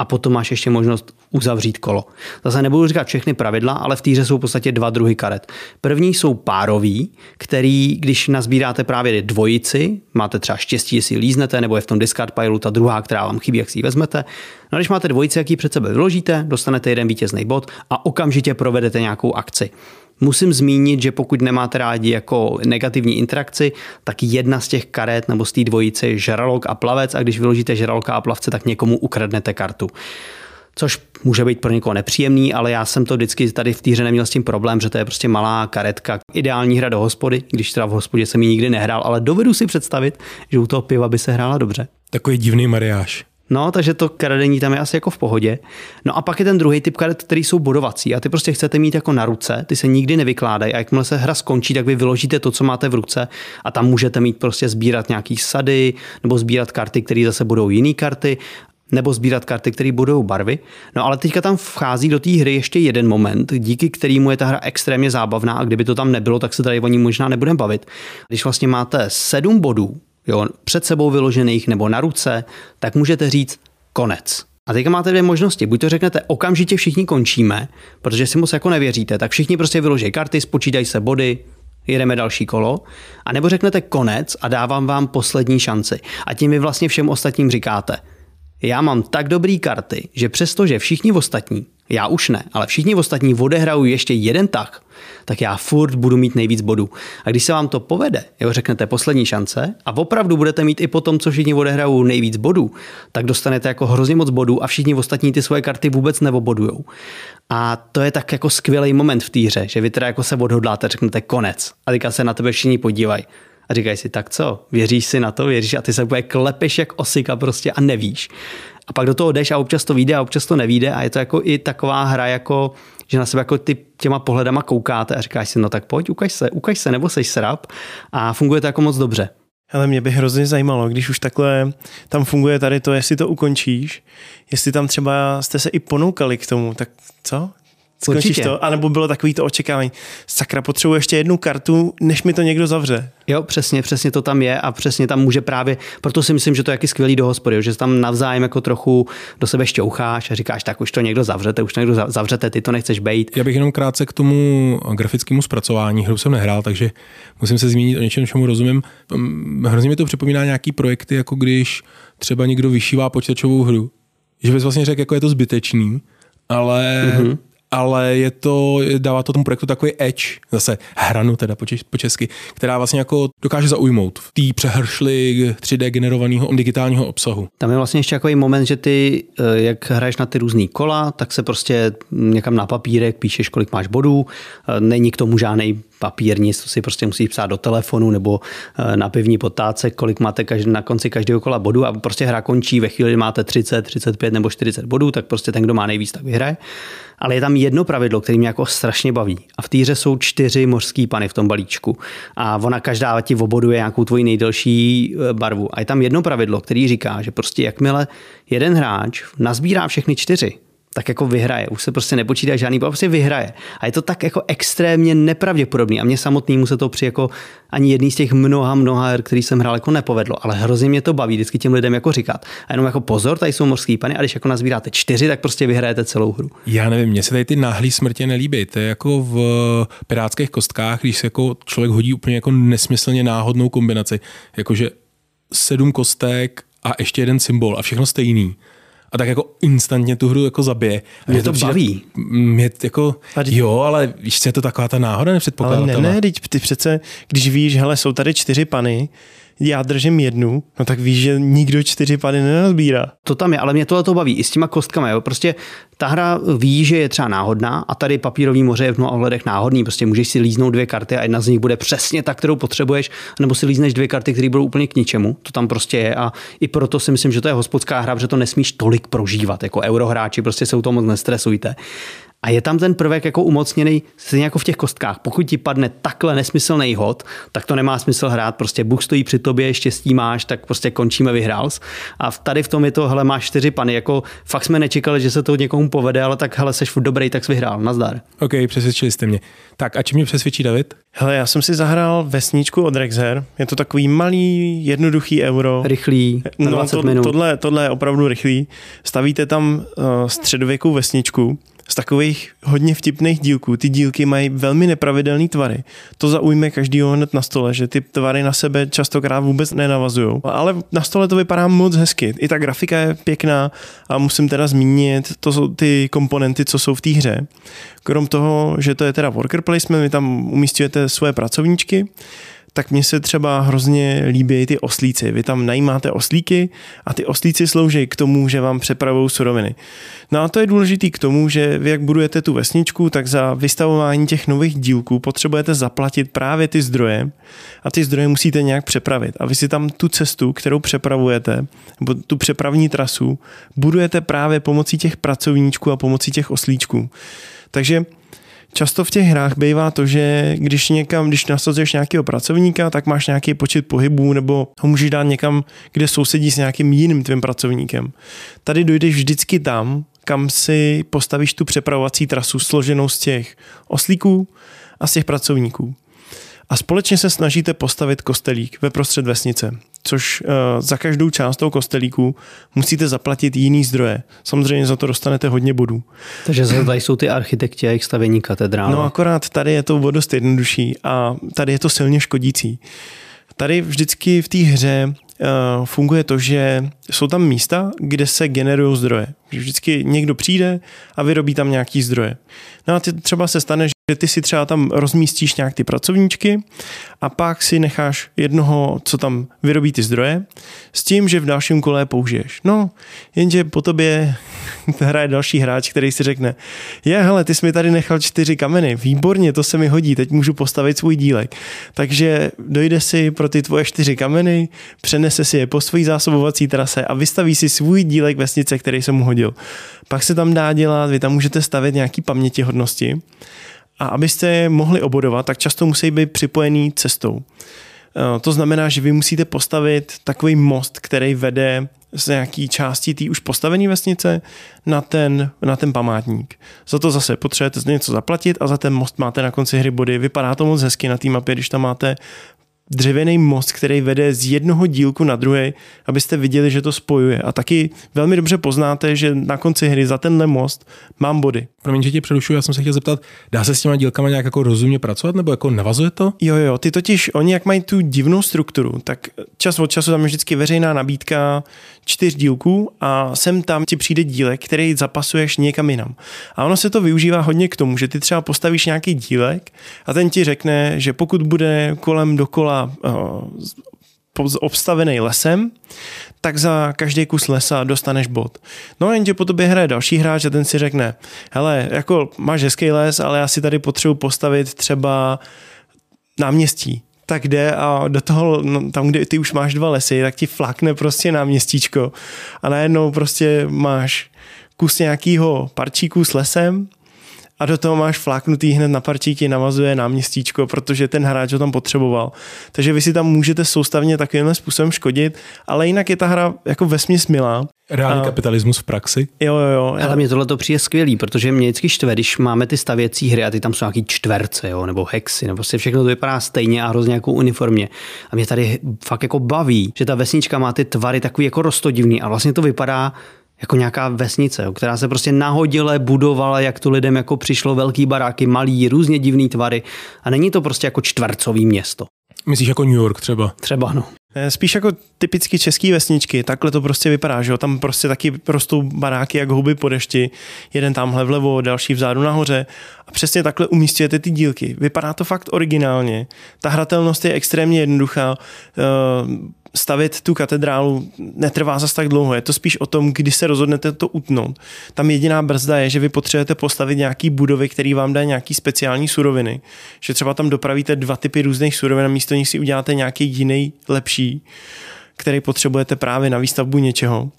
a potom máš ještě možnost uzavřít kolo. Zase nebudu říkat všechny pravidla, ale v týře jsou v podstatě dva druhy karet. První jsou párový, který, když nazbíráte právě dvojici, máte třeba štěstí, jestli líznete, nebo je v tom discard pileu ta druhá, která vám chybí, jak si ji vezmete. No když máte dvojici, jak ji před sebe vyložíte, dostanete jeden vítězný bod a okamžitě provedete nějakou akci. Musím zmínit, že pokud nemáte rádi jako negativní interakci, tak jedna z těch karet nebo z té dvojice je žralok a plavec a když vyložíte žraloka a plavce, tak někomu ukradnete kartu což může být pro někoho nepříjemný, ale já jsem to vždycky tady v té hře neměl s tím problém, že to je prostě malá karetka. Ideální hra do hospody, když teda v hospodě jsem ji nikdy nehrál, ale dovedu si představit, že u toho piva by se hrála dobře. Takový divný mariáš. No, takže to kradení tam je asi jako v pohodě. No a pak je ten druhý typ karet, který jsou bodovací a ty prostě chcete mít jako na ruce, ty se nikdy nevykládají a jakmile se hra skončí, tak vy vyložíte to, co máte v ruce a tam můžete mít prostě sbírat nějaký sady nebo sbírat karty, které zase budou jiné karty nebo sbírat karty, které budou barvy. No ale teďka tam vchází do té hry ještě jeden moment, díky kterému je ta hra extrémně zábavná a kdyby to tam nebylo, tak se tady o ní možná nebudeme bavit. Když vlastně máte sedm bodů jo, před sebou vyložených nebo na ruce, tak můžete říct konec. A teďka máte dvě možnosti. Buď to řeknete okamžitě všichni končíme, protože si moc jako nevěříte, tak všichni prostě vyloží karty, spočítají se body, jedeme další kolo, a nebo řeknete konec a dávám vám poslední šanci. A tím vy vlastně všem ostatním říkáte, já mám tak dobrý karty, že přestože všichni ostatní, já už ne, ale všichni ostatní odehrajou ještě jeden tak, tak já furt budu mít nejvíc bodů. A když se vám to povede, jo, řeknete poslední šance a opravdu budete mít i po tom, co všichni odehrajou nejvíc bodů, tak dostanete jako hrozně moc bodů a všichni ostatní ty svoje karty vůbec neobodujou. A to je tak jako skvělý moment v té hře, že vy teda jako se odhodláte, řeknete konec a teďka se na tebe všichni podívají a říkají si, tak co, věříš si na to, věříš a ty se úplně klepeš jak osika prostě a nevíš. A pak do toho jdeš a občas to vyjde a občas to nevíde a je to jako i taková hra, jako, že na sebe jako ty těma pohledama koukáte a říkáš si, no tak pojď, ukaž se, ukaž se, nebo seš srap a funguje to jako moc dobře. Ale mě by hrozně zajímalo, když už takhle tam funguje tady to, jestli to ukončíš, jestli tam třeba jste se i ponoukali k tomu, tak co? Skončíš Určitě. to? A nebo bylo takový to očekávání. Sakra, potřebuji ještě jednu kartu, než mi to někdo zavře. Jo, přesně, přesně to tam je a přesně tam může právě, proto si myslím, že to je jaký skvělý do hospody, že tam navzájem jako trochu do sebe šťoucháš a říkáš, tak už to někdo zavřete, už to někdo zavřete, ty to nechceš bejt. Já bych jenom krátce k tomu grafickému zpracování, hru jsem nehrál, takže musím se zmínit o něčem, čemu rozumím. Hm, hrozně mi to připomíná nějaký projekty, jako když třeba někdo vyšívá počítačovou hru. Že bys vlastně řekl, jako je to zbytečný, ale mm-hmm ale je to, dává to tomu projektu takový edge, zase hranu teda po, po česky, která vlastně jako dokáže zaujmout v té přehršli 3D generovaného digitálního obsahu. Tam je vlastně ještě takový moment, že ty, eh, jak hraješ na ty různé kola, tak se prostě někam na papírek píšeš, kolik máš bodů, eh, není k tomu žádný papír, nic, to si prostě musíš psát do telefonu nebo eh, na pivní potáce, kolik máte každý, na konci každého kola bodů a prostě hra končí ve chvíli, kdy máte 30, 35 nebo 40 bodů, tak prostě ten, kdo má nejvíc, tak vyhraje. Ale je tam jedno pravidlo, které mě jako strašně baví. A v týře jsou čtyři mořský pany v tom balíčku. A ona každá ti oboduje nějakou tvoji nejdelší eh, barvu. A je tam jedno pravidlo, který říká, že prostě jakmile jeden hráč nazbírá všechny čtyři, tak jako vyhraje. Už se prostě nepočítá žádný, prostě vyhraje. A je to tak jako extrémně nepravděpodobný. A mě samotnému se to při jako ani jedný z těch mnoha, mnoha her, který jsem hrál, jako nepovedlo. Ale hrozně mě to baví vždycky těm lidem jako říkat. A jenom jako pozor, tady jsou mořský pany, a když jako nazbíráte čtyři, tak prostě vyhrajete celou hru. Já nevím, mně se tady ty náhlý smrtě nelíbí. To je jako v pirátských kostkách, když se jako člověk hodí úplně jako nesmyslně náhodnou kombinaci. Jakože sedm kostek a ještě jeden symbol a všechno stejný a tak jako instantně tu hru jako zabije. A mě to, to baví. Mě jako, jo, ale víš, co je to taková ta náhoda nepředpokladatelná. Ale ne, ne, teď ty přece, když víš, hele, jsou tady čtyři pany, já držím jednu, no tak víš, že nikdo čtyři pady nenazbírá. To tam je, ale mě tohle to baví i s těma kostkami. Jo. Prostě ta hra ví, že je třeba náhodná a tady papírový moře je v mnoha ohledech náhodný. Prostě můžeš si líznout dvě karty a jedna z nich bude přesně ta, kterou potřebuješ, nebo si lízneš dvě karty, které budou úplně k ničemu. To tam prostě je a i proto si myslím, že to je hospodská hra, že to nesmíš tolik prožívat. Jako eurohráči prostě se u toho moc nestresujte. A je tam ten prvek jako umocněný, stejně jako v těch kostkách. Pokud ti padne takhle nesmyslný hod, tak to nemá smysl hrát. Prostě Bůh stojí při tobě, štěstí máš, tak prostě končíme, vyhrál. A tady v tom je to, hele, máš čtyři pany. Jako fakt jsme nečekali, že se to někomu povede, ale tak hele, seš dobrý, tak jsi vyhrál. Nazdar. OK, přesvědčili jste mě. Tak a čím mě přesvědčí David? Hele, já jsem si zahrál vesničku od Rexher. Je to takový malý, jednoduchý euro. Rychlý, na 20 no, to, minut. Tohle, tohle je opravdu rychlý. Stavíte tam uh, středověkou vesničku z takových hodně vtipných dílků. Ty dílky mají velmi nepravidelné tvary. To zaujme každýho hned na stole, že ty tvary na sebe častokrát vůbec nenavazují. Ale na stole to vypadá moc hezky. I ta grafika je pěkná a musím teda zmínit, to jsou ty komponenty, co jsou v té hře. Krom toho, že to je teda worker placement, vy tam umístujete svoje pracovníčky, tak mně se třeba hrozně líbí ty oslíci. Vy tam najímáte oslíky a ty oslíci slouží k tomu, že vám přepravují suroviny. No a to je důležité k tomu, že vy jak budujete tu vesničku, tak za vystavování těch nových dílků potřebujete zaplatit právě ty zdroje a ty zdroje musíte nějak přepravit. A vy si tam tu cestu, kterou přepravujete, nebo tu přepravní trasu, budujete právě pomocí těch pracovníčků a pomocí těch oslíčků. Takže Často v těch hrách bývá to, že když někam, když nasazuješ nějakého pracovníka, tak máš nějaký počet pohybů nebo ho můžeš dát někam, kde sousedí s nějakým jiným tvým pracovníkem. Tady dojdeš vždycky tam, kam si postavíš tu přepravovací trasu složenou z těch oslíků a z těch pracovníků a společně se snažíte postavit kostelík ve prostřed vesnice, což uh, za každou část toho kostelíku musíte zaplatit jiný zdroje. Samozřejmě za to dostanete hodně bodů. Takže tady jsou ty architekti a jejich stavění katedrály. No akorát tady je to o dost jednodušší a tady je to silně škodící. Tady vždycky v té hře uh, funguje to, že jsou tam místa, kde se generují zdroje. Vždycky někdo přijde a vyrobí tam nějaký zdroje. No a třeba se stane, že ty si třeba tam rozmístíš nějak ty pracovníčky a pak si necháš jednoho, co tam vyrobí ty zdroje, s tím, že v dalším kole použiješ. No, jenže po tobě [laughs] hraje další hráč, který si řekne, je, hele, ty jsi mi tady nechal čtyři kameny, výborně, to se mi hodí, teď můžu postavit svůj dílek. Takže dojde si pro ty tvoje čtyři kameny, přenese si je po své zásobovací trase a vystaví si svůj dílek vesnice, který se mu hodil. Pak se tam dá dělat, vy tam můžete stavit nějaký pamětihodnosti a abyste je mohli obodovat, tak často musí být připojený cestou. Eh, to znamená, že vy musíte postavit takový most, který vede z nějaký části té už postavené vesnice na ten, na ten památník. Za to zase potřebujete něco zaplatit a za ten most máte na konci hry body. Vypadá to moc hezky na té mapě, když tam máte dřevěný most, který vede z jednoho dílku na druhý, abyste viděli, že to spojuje. A taky velmi dobře poznáte, že na konci hry za tenhle most mám body. Promiň, že tě přerušuju, já jsem se chtěl zeptat, dá se s těma dílkama nějak jako rozumně pracovat, nebo jako navazuje to? Jo, jo, ty totiž, oni jak mají tu divnou strukturu, tak čas od času tam je vždycky veřejná nabídka čtyř dílků a sem tam ti přijde dílek, který zapasuješ někam jinam. A ono se to využívá hodně k tomu, že ty třeba postavíš nějaký dílek a ten ti řekne, že pokud bude kolem dokola uh, obstavený lesem, tak za každý kus lesa dostaneš bod. No jenže po tobě hraje další hráč a ten si řekne, hele, jako máš hezký les, ale já si tady potřebuji postavit třeba náměstí tak jde a do toho, no, tam, kde ty už máš dva lesy, tak ti flakne prostě náměstíčko a najednou prostě máš kus nějakého parčíku s lesem a do toho máš fláknutý hned na parčíky, navazuje náměstíčko, protože ten hráč ho tam potřeboval. Takže vy si tam můžete soustavně takovým způsobem škodit, ale jinak je ta hra jako vesměs milá. Reálný a... kapitalismus v praxi. Jo, jo, jo. Ale mě tohle to přijde skvělý, protože mě vždycky štve, když máme ty stavěcí hry a ty tam jsou nějaký čtverce, jo, nebo hexy, nebo si všechno to vypadá stejně a hrozně jako uniformně. A mě tady fakt jako baví, že ta vesnička má ty tvary takový jako rostodivný a vlastně to vypadá jako nějaká vesnice, jo, která se prostě nahodile budovala, jak to lidem jako přišlo, velký baráky, malý, různě divný tvary a není to prostě jako čtvercový město. Myslíš jako New York třeba? Třeba, no. Eh, spíš jako typicky český vesničky, takhle to prostě vypadá, že jo? tam prostě taky rostou baráky jak huby po dešti, jeden tamhle vlevo, další vzadu nahoře a přesně takhle umístějete ty dílky. Vypadá to fakt originálně, ta hratelnost je extrémně jednoduchá, stavět tu katedrálu netrvá zas tak dlouho. Je to spíš o tom, kdy se rozhodnete to utnout. Tam jediná brzda je, že vy potřebujete postavit nějaký budovy, který vám dá nějaký speciální suroviny. Že třeba tam dopravíte dva typy různých surovin a místo nich si uděláte nějaký jiný, lepší, který potřebujete právě na výstavbu něčeho.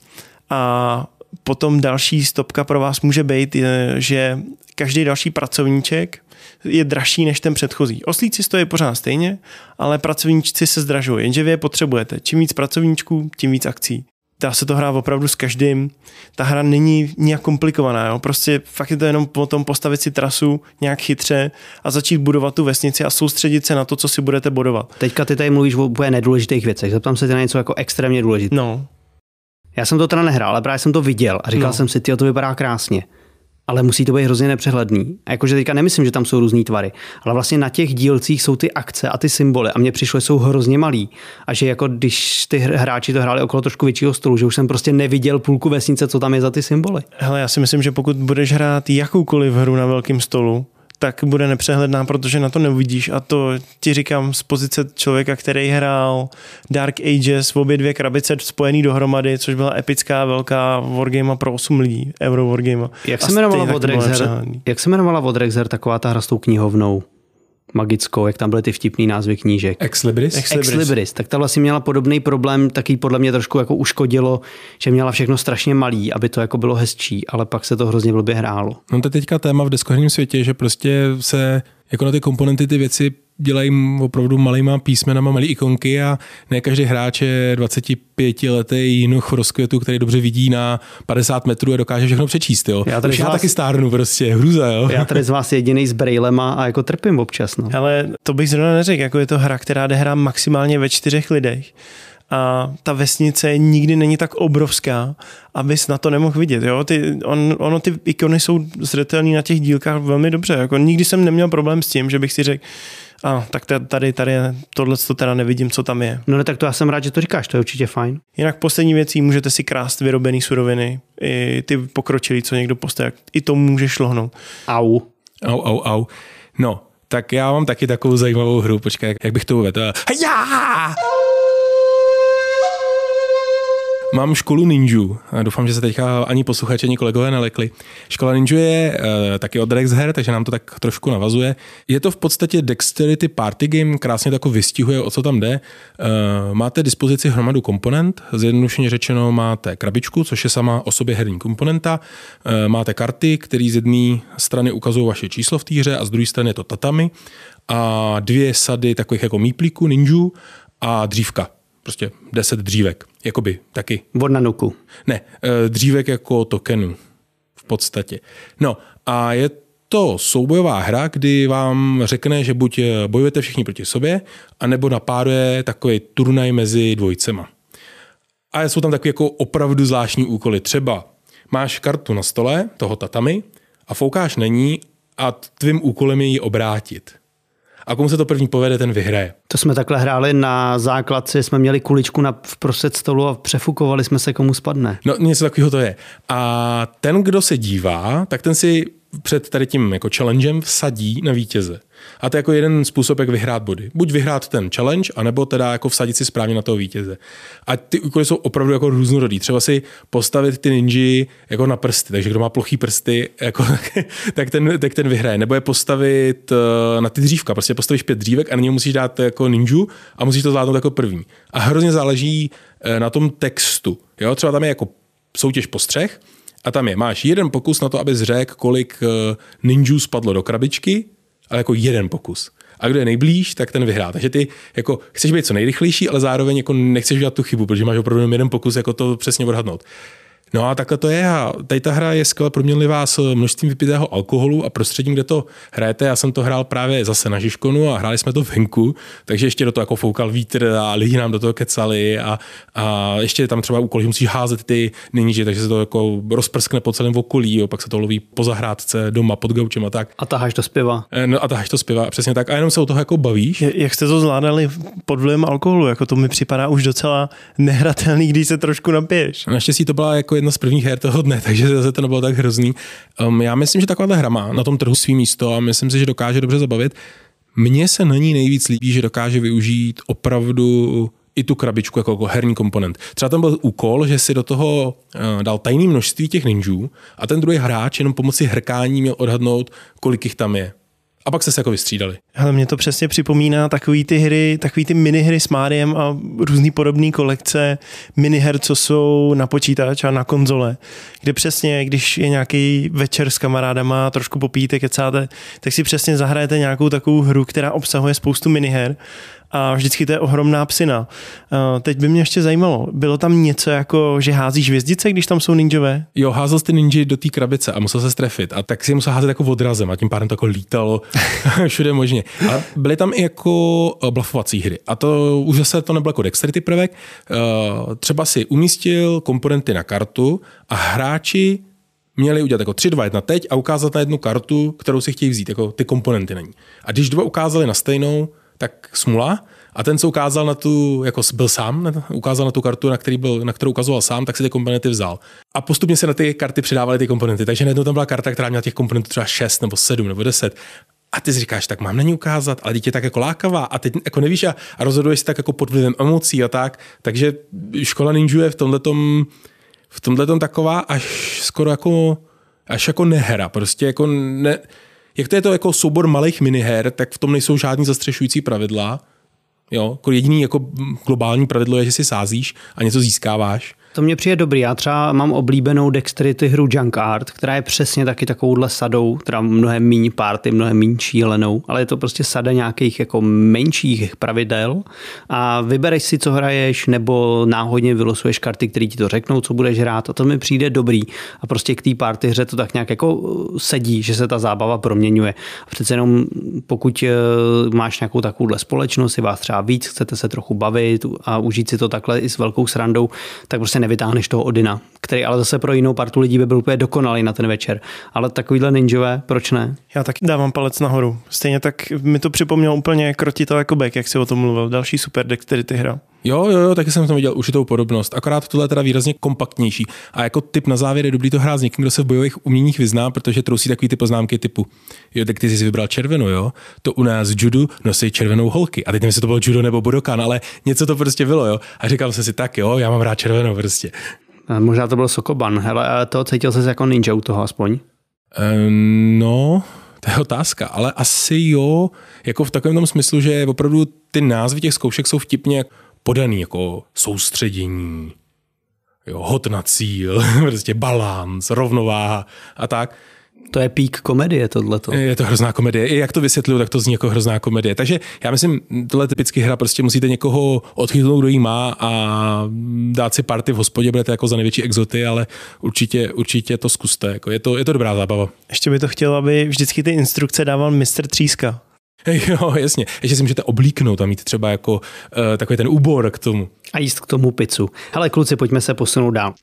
A potom další stopka pro vás může být, že každý další pracovníček je dražší než ten předchozí. Oslíci stojí pořád stejně, ale pracovníčci se zdražují, jenže vy je potřebujete. Čím víc pracovníčků, tím víc akcí. Dá se to hrát opravdu s každým. Ta hra není nějak komplikovaná. Jo? Prostě fakt je to jenom o tom postavit si trasu nějak chytře a začít budovat tu vesnici a soustředit se na to, co si budete budovat. Teďka ty tady mluvíš o úplně nedůležitých věcech. Zeptám se tě na něco jako extrémně důležité. No. Já jsem to teda nehrál, ale právě jsem to viděl a říkal no. jsem si, ty to vypadá krásně ale musí to být hrozně nepřehledný. A jakože teďka nemyslím, že tam jsou různé tvary, ale vlastně na těch dílcích jsou ty akce a ty symboly a mně přišlo, že jsou hrozně malý. A že jako když ty hráči to hráli okolo trošku většího stolu, že už jsem prostě neviděl půlku vesnice, co tam je za ty symboly. Hele, já si myslím, že pokud budeš hrát jakoukoliv hru na velkém stolu, tak bude nepřehledná, protože na to neuvidíš a to ti říkám z pozice člověka, který hrál Dark Ages v obě dvě krabice spojený dohromady, což byla epická velká wargame pro 8 lidí, euro wargame. Jak se jmenovala Vodrexer, jak se jmenovala Vodrexer, taková ta hra s tou knihovnou? Magickou, jak tam byly ty vtipný názvy knížek. Ex Libris? Ex Libris. Ex Libris. Tak ta vlastně měla podobný problém, taky podle mě trošku jako uškodilo, že měla všechno strašně malý, aby to jako bylo hezčí, ale pak se to hrozně blbě hrálo. No to je teďka téma v deskoherním světě, že prostě se jako na ty komponenty ty věci dělají opravdu malýma písmenama, malý ikonky a ne každý hráč je 25 letý jinuch v rozkvětu, který dobře vidí na 50 metrů a dokáže všechno přečíst. Jo. Já, tady Už já vás... taky stárnu prostě, hruza. Jo. Já tady z vás jediný s brailema a jako trpím občas. No. Ale to bych zrovna neřekl, jako je to hra, která jde hrát maximálně ve čtyřech lidech a ta vesnice nikdy není tak obrovská, abys na to nemohl vidět. Jo? Ty, on, ono ty ikony jsou zřetelné na těch dílkách velmi dobře. Jako nikdy jsem neměl problém s tím, že bych si řekl, a tak tady, tady tohle to teda nevidím, co tam je. No ne, tak to já jsem rád, že to říkáš, to je určitě fajn. Jinak poslední věcí, můžete si krást vyrobený suroviny, i ty pokročilý, co někdo postaví, i to může šlohnout. Au. Au, au, au. No, tak já mám taky takovou zajímavou hru, počkej, jak bych to uvedl. Já! Mám školu ninju. Doufám, že se teďka ani posluchači, ani kolegové nelekli. Škola ninju je uh, taky od Rexher, takže nám to tak trošku navazuje. Je to v podstatě Dexterity Party Game, krásně jako vystihuje, o co tam jde. Uh, máte dispozici hromadu komponent, zjednodušeně řečeno máte krabičku, což je sama o sobě herní komponenta. Uh, máte karty, které z jedné strany ukazují vaše číslo v té hře a z druhé strany je to tatami. A dvě sady takových jako míplíků, ninju a dřívka prostě 10 dřívek, jakoby taky. Od nanuku. Ne, eh, dřívek jako tokenu v podstatě. No a je to soubojová hra, kdy vám řekne, že buď eh, bojujete všichni proti sobě, anebo napáruje takový turnaj mezi dvojcema. A jsou tam takové jako opravdu zvláštní úkoly. Třeba máš kartu na stole, toho tatami, a foukáš na ní a tvým úkolem je ji obrátit a komu se to první povede, ten vyhraje. To jsme takhle hráli na základci, jsme měli kuličku na, v prostřed stolu a přefukovali jsme se, komu spadne. No něco takového to je. A ten, kdo se dívá, tak ten si před tady tím jako challengem vsadí na vítěze. A to je jako jeden způsob, jak vyhrát body. Buď vyhrát ten challenge, anebo teda jako vsadit si správně na toho vítěze. A ty úkoly jsou opravdu jako různorodý. Třeba si postavit ty ninji jako na prsty, takže kdo má plochý prsty, jako, [laughs] tak, ten, tak ten vyhraje. Nebo je postavit eh, na ty dřívka. Prostě postavíš pět dřívek a na ně musíš dát jako ninju a musíš to zvládnout jako první. A hrozně záleží eh, na tom textu. Jo? Třeba tam je jako soutěž postřeh, a tam je, máš jeden pokus na to, aby řekl, kolik eh, ninjů spadlo do krabičky, ale jako jeden pokus. A kdo je nejblíž, tak ten vyhrá. Takže ty jako chceš být co nejrychlejší, ale zároveň jako nechceš dělat tu chybu, protože máš opravdu jeden pokus jako to přesně odhadnout. No a takhle to je a tady ta hra je skvěle proměnlivá s množstvím vypitého alkoholu a prostředím, kde to hrajete. Já jsem to hrál právě zase na Žižkonu a hráli jsme to venku, takže ještě do toho jako foukal vítr a lidi nám do toho kecali a, a ještě tam třeba úkol, že musíš házet ty ninji, takže se to jako rozprskne po celém okolí, jo, pak se to loví po zahrádce, doma, pod gaučem a tak. A taháš to zpěva. Eh, no a taháš to zpěva, přesně tak. A jenom se o toho jako bavíš. Jak jste to zvládali pod vlivem alkoholu? Jako to mi připadá už docela nehratelný, když se trošku napiješ. Naštěstí to byla jako jedna z prvních her toho dne, [laughs] takže zase to nebylo tak hrozný. Um, já myslím, že taková hra má na tom trhu svý místo a myslím si, že dokáže dobře zabavit. Mně se na ní nejvíc líbí, že dokáže využít opravdu i tu krabičku jako, jako herní komponent. Třeba tam byl úkol, že si do toho uh, dal tajné množství těch ninjů a ten druhý hráč jenom pomocí hrkání měl odhadnout, kolik jich tam je. A pak se jako vystřídali. Ale mě to přesně připomíná takový ty hry, takový ty minihry s Máriem a různý podobné kolekce miniher, co jsou na počítač a na konzole, kde přesně, když je nějaký večer s kamarádama, trošku popíte, kecáte, tak si přesně zahrajete nějakou takovou hru, která obsahuje spoustu miniher a vždycky to je ohromná psina. Teď by mě ještě zajímalo, bylo tam něco jako, že házíš hvězdice, když tam jsou ninjové? Jo, házel ty ninji do té krabice a musel se strefit a tak si musel házet jako odrazem a tím pádem to jako lítalo [laughs] všude možně. A byly tam i jako eh, blafovací hry a to už zase to nebylo jako dexterity prvek. Eh, třeba si umístil komponenty na kartu a hráči měli udělat jako 3, 2, 1 teď a ukázat na jednu kartu, kterou si chtějí vzít, jako ty komponenty na ní. A když dva ukázali na stejnou, tak smula. A ten, co ukázal na tu, jako byl sám, ukázal na tu kartu, na, který byl, na kterou ukazoval sám, tak si ty komponenty vzal. A postupně se na ty karty přidávaly ty komponenty. Takže najednou tam byla karta, která měla těch komponentů třeba 6 nebo 7 nebo 10. A ty si říkáš, tak mám na ní ukázat, ale dítě tak jako lákavá a teď jako nevíš a, a rozhoduješ si tak jako pod vlivem emocí a tak. Takže škola ninja je v tomhletom, v tomhletom taková až skoro jako, až jako nehra. Prostě jako ne, jak to je to jako soubor malých miniher, tak v tom nejsou žádný zastřešující pravidla. Jo, jako jediný jako globální pravidlo je, že si sázíš a něco získáváš. To mě přijde dobrý. Já třeba mám oblíbenou dexterity hru Junk Art, která je přesně taky takovouhle sadou, teda mnohem méně party, mnohem méně šílenou, ale je to prostě sada nějakých jako menších pravidel a vybereš si, co hraješ, nebo náhodně vylosuješ karty, které ti to řeknou, co budeš hrát a to mi přijde dobrý. A prostě k té party hře to tak nějak jako uh, sedí, že se ta zábava proměňuje. A přece jenom pokud uh, máš nějakou takovouhle společnost, si vás třeba víc, chcete se trochu bavit a užít si to takhle i s velkou srandou, tak prostě nevytáhneš toho Odina, který ale zase pro jinou partu lidí by byl úplně dokonalý na ten večer. Ale takovýhle ninjové, proč ne? Já taky dávám palec nahoru. Stejně tak mi to připomnělo úplně krotito jako back, jak si o tom mluvil. Další super dexterity hra. Jo, jo, jo, taky jsem tam viděl určitou podobnost. Akorát tohle je teda výrazně kompaktnější. A jako typ na závěr je dobrý to hrát s někým, kdo se v bojových uměních vyzná, protože trousí takový ty poznámky typu, jo, tak ty jsi vybral červenou, jo, to u nás judu nosí červenou holky. A teď nevím, jestli to bylo judo nebo budokan, ale něco to prostě bylo, jo. A říkal jsem si tak, jo, já mám rád červenou prostě. A možná to byl Sokoban, hele, a to cítil jsi jako ninja u toho aspoň? Um, no, to je otázka, ale asi jo, jako v takovém tom smyslu, že opravdu ty názvy těch zkoušek jsou vtipně podaný jako soustředění, jo, hod na cíl, [laughs] prostě balans, rovnováha a tak. To je pík komedie, tohleto. Je to hrozná komedie. I jak to vysvětluju, tak to zní jako hrozná komedie. Takže já myslím, tohle typicky hra, prostě musíte někoho odchytnout, kdo jí má a dát si party v hospodě, budete jako za největší exoty, ale určitě, určitě to zkuste. Jako je, to, je to dobrá zábava. Ještě by to chtěl, aby vždycky ty instrukce dával mistr Tříska. [laughs] Jo, jasně. Ještě si můžete oblíknout a mít třeba jako uh, takový ten úbor k tomu. A jíst k tomu pizzu. Hele kluci, pojďme se posunout dál.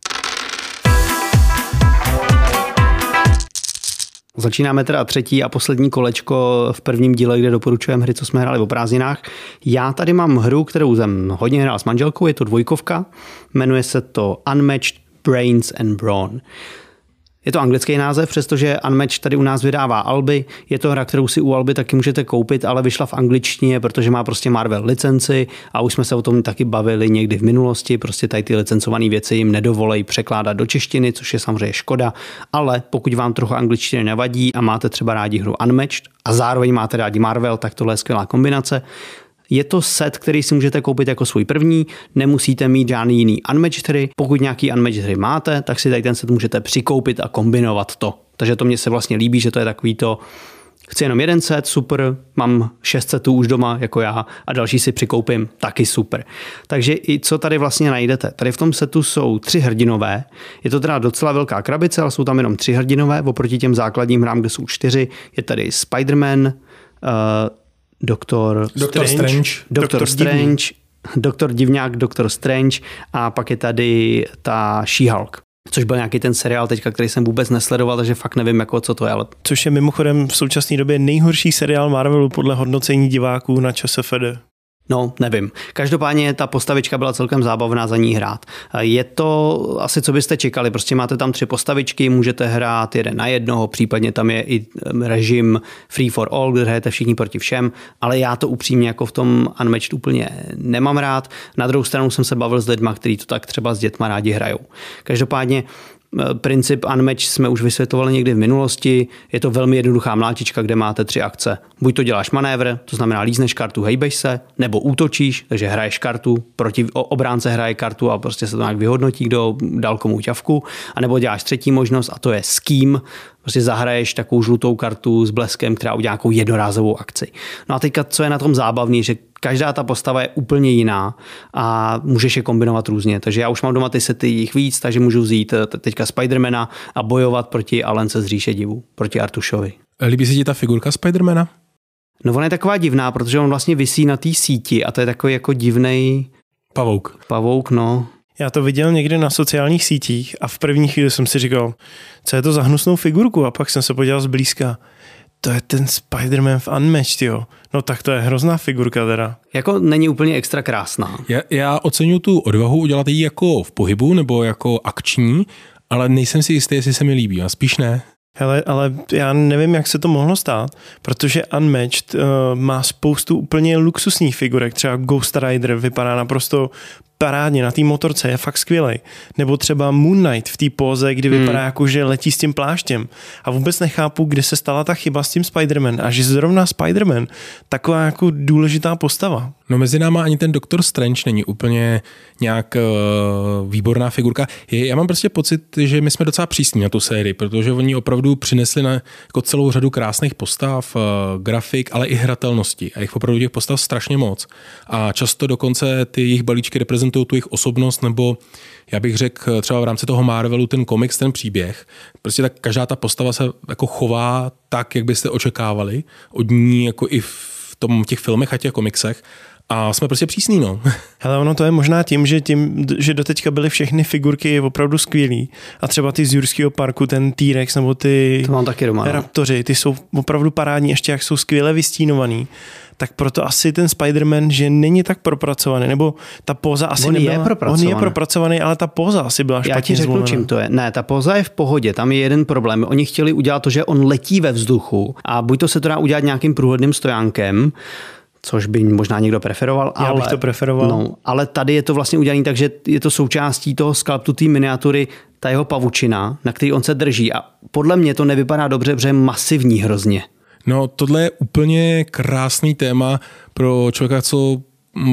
Začínáme teda třetí a poslední kolečko v prvním díle, kde doporučujeme hry, co jsme hráli o prázdninách. Já tady mám hru, kterou jsem hodně hrál s manželkou, je to dvojkovka, jmenuje se to Unmatched Brains and Brawn. Je to anglický název, přestože Unmatch tady u nás vydává Alby. Je to hra, kterou si u Alby taky můžete koupit, ale vyšla v angličtině, protože má prostě Marvel licenci a už jsme se o tom taky bavili někdy v minulosti. Prostě tady ty licencované věci jim nedovolej překládat do češtiny, což je samozřejmě škoda. Ale pokud vám trochu angličtiny nevadí a máte třeba rádi hru Unmatched a zároveň máte rádi Marvel, tak tohle je skvělá kombinace. Je to set, který si můžete koupit jako svůj první, nemusíte mít žádný jiný unmatched hry. Pokud nějaký unmatched hry máte, tak si tady ten set můžete přikoupit a kombinovat to. Takže to mě se vlastně líbí, že to je takový to, chci jenom jeden set, super, mám šest setů už doma jako já a další si přikoupím, taky super. Takže i co tady vlastně najdete? Tady v tom setu jsou tři hrdinové, je to teda docela velká krabice, ale jsou tam jenom tři hrdinové, oproti těm základním hrám, kde jsou čtyři, je tady Spider-Man, uh, Doktor, Doktor Strange, Strange. Doktor Strange, Doktor Divňák, Doktor Strange a pak je tady ta She-Hulk což byl nějaký ten seriál teďka, který jsem vůbec nesledoval, takže fakt nevím, jako co to je. Ale... Což je mimochodem v současné době nejhorší seriál Marvelu podle hodnocení diváků na ČSFD. No, nevím. Každopádně ta postavička byla celkem zábavná za ní hrát. Je to asi, co byste čekali. Prostě máte tam tři postavičky, můžete hrát jeden na jednoho, případně tam je i režim free for all, kde hrajete všichni proti všem, ale já to upřímně jako v tom Unmatched úplně nemám rád. Na druhou stranu jsem se bavil s lidmi, kteří to tak třeba s dětma rádi hrajou. Každopádně princip Unmatch jsme už vysvětlovali někdy v minulosti. Je to velmi jednoduchá mlátička, kde máte tři akce. Buď to děláš manévr, to znamená lízneš kartu, hejbeš se, nebo útočíš, takže hraješ kartu, proti obránce hraje kartu a prostě se to nějak vyhodnotí, kdo dal komu ťavku. A nebo děláš třetí možnost a to je s kým, prostě zahraješ takovou žlutou kartu s bleskem, která udělá nějakou jednorázovou akci. No a teďka, co je na tom zábavný, že každá ta postava je úplně jiná a můžeš je kombinovat různě. Takže já už mám doma ty sety jich víc, takže můžu vzít eh, teďka Spidermana a bojovat proti Alence z říše divu, proti Artušovi. Líbí se ti ta figurka Spidermana? No ona je taková divná, protože on vlastně visí na té síti a to je takový jako divný Pavouk. Pavouk, no. Já to viděl někdy na sociálních sítích a v první chvíli jsem si říkal, co je to za hnusnou figurku a pak jsem se podíval zblízka. To je ten Spider-Man v Unmatched, jo. No tak to je hrozná figurka teda. Jako není úplně extra krásná. Já, já oceňuji tu odvahu udělat ji jako v pohybu nebo jako akční, ale nejsem si jistý, jestli se mi líbí. A spíš ne. Hele, ale já nevím, jak se to mohlo stát, protože Unmatched uh, má spoustu úplně luxusních figurek, třeba Ghost Rider vypadá naprosto parádně, na té motorce je fakt skvělý. Nebo třeba Moon Knight v té póze, kdy hmm. vypadá jako, že letí s tím pláštěm. A vůbec nechápu, kde se stala ta chyba s tím Spider-Man a že zrovna Spider-Man taková jako důležitá postava. No mezi náma ani ten Doktor Strange není úplně nějak uh, výborná figurka. Je, já mám prostě pocit, že my jsme docela přísní na tu sérii, protože oni opravdu přinesli na jako celou řadu krásných postav, uh, grafik, ale i hratelnosti. A jich opravdu těch postav strašně moc. A často dokonce ty jejich balíčky reprezentují tu jejich osobnost nebo já bych řekl třeba v rámci toho Marvelu ten komiks, ten příběh. Prostě tak každá ta postava se jako chová tak, jak byste očekávali od ní jako i v tom, těch filmech a těch komiksech a jsme prostě přísní, no. [laughs] Hele, ono to je možná tím, že tím, že doteďka byly všechny figurky opravdu skvělý. A třeba ty z Jurského parku, ten T-Rex nebo ty to mám taky doma, no. Raptory, ty jsou opravdu parádní, ještě jak jsou skvěle vystínovaný tak proto asi ten Spider-Man, že není tak propracovaný, nebo ta poza asi on nebyla, je propracovaný. On je propracovaný, ale ta poza asi byla špatně Já ti řeknu, zvolená. čím to je. Ne, ta poza je v pohodě, tam je jeden problém. Oni chtěli udělat to, že on letí ve vzduchu a buď to se to dá udělat nějakým průhledným stojánkem, což by možná někdo preferoval. Já ale, bych to preferoval. No, ale tady je to vlastně udělané tak, že je to součástí toho skalptu té miniatury, ta jeho pavučina, na který on se drží. A podle mě to nevypadá dobře, protože je masivní hrozně. No, tohle je úplně krásný téma pro člověka, co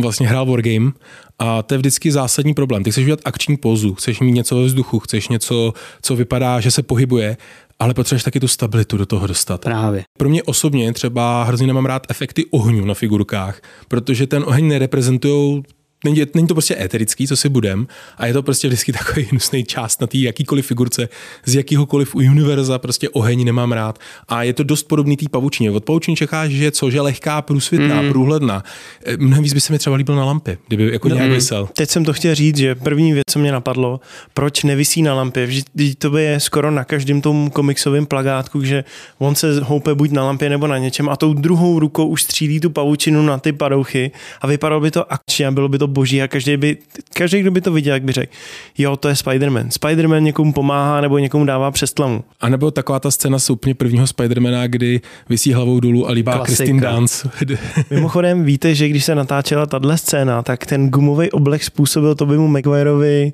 vlastně hrál Wargame a to je vždycky zásadní problém. Ty chceš udělat akční pozu, chceš mít něco ve vzduchu, chceš něco, co vypadá, že se pohybuje, ale potřebuješ taky tu stabilitu do toho dostat. Právě. Pro mě osobně třeba hrozně nemám rád efekty ohňu na figurkách, protože ten oheň nereprezentují není, není to prostě éterický, co si budem, a je to prostě vždycky takový [laughs] hnusný část na té jakýkoliv figurce, z jakýhokoliv univerza, prostě oheň nemám rád. A je to dost podobný té pavučině. Od pavučiny čekáš, že co, že lehká, průsvitná, mm. průhledná. E, mnohem víc by se mi třeba líbil na lampě, kdyby jako no, nějak mm. vysel. Teď jsem to chtěl říct, že první věc, co mě napadlo, proč nevisí na lampě. Vždyť to je skoro na každém tom komiksovém plagátku, že on se houpe buď na lampě nebo na něčem a tou druhou rukou už střílí tu pavučinu na ty padouchy a vypadalo by to akčně a bylo by to boží a každý, by, každý, kdo by to viděl, jak by řekl, jo, to je Spider-Man. Spider-Man někomu pomáhá nebo někomu dává přestlamu. A nebo taková ta scéna z úplně prvního Spider-Mana, kdy vysí hlavou dolů a líbá Kristen Dance. [laughs] Mimochodem víte, že když se natáčela tahle scéna, tak ten gumový oblek způsobil to by mu Maguireovi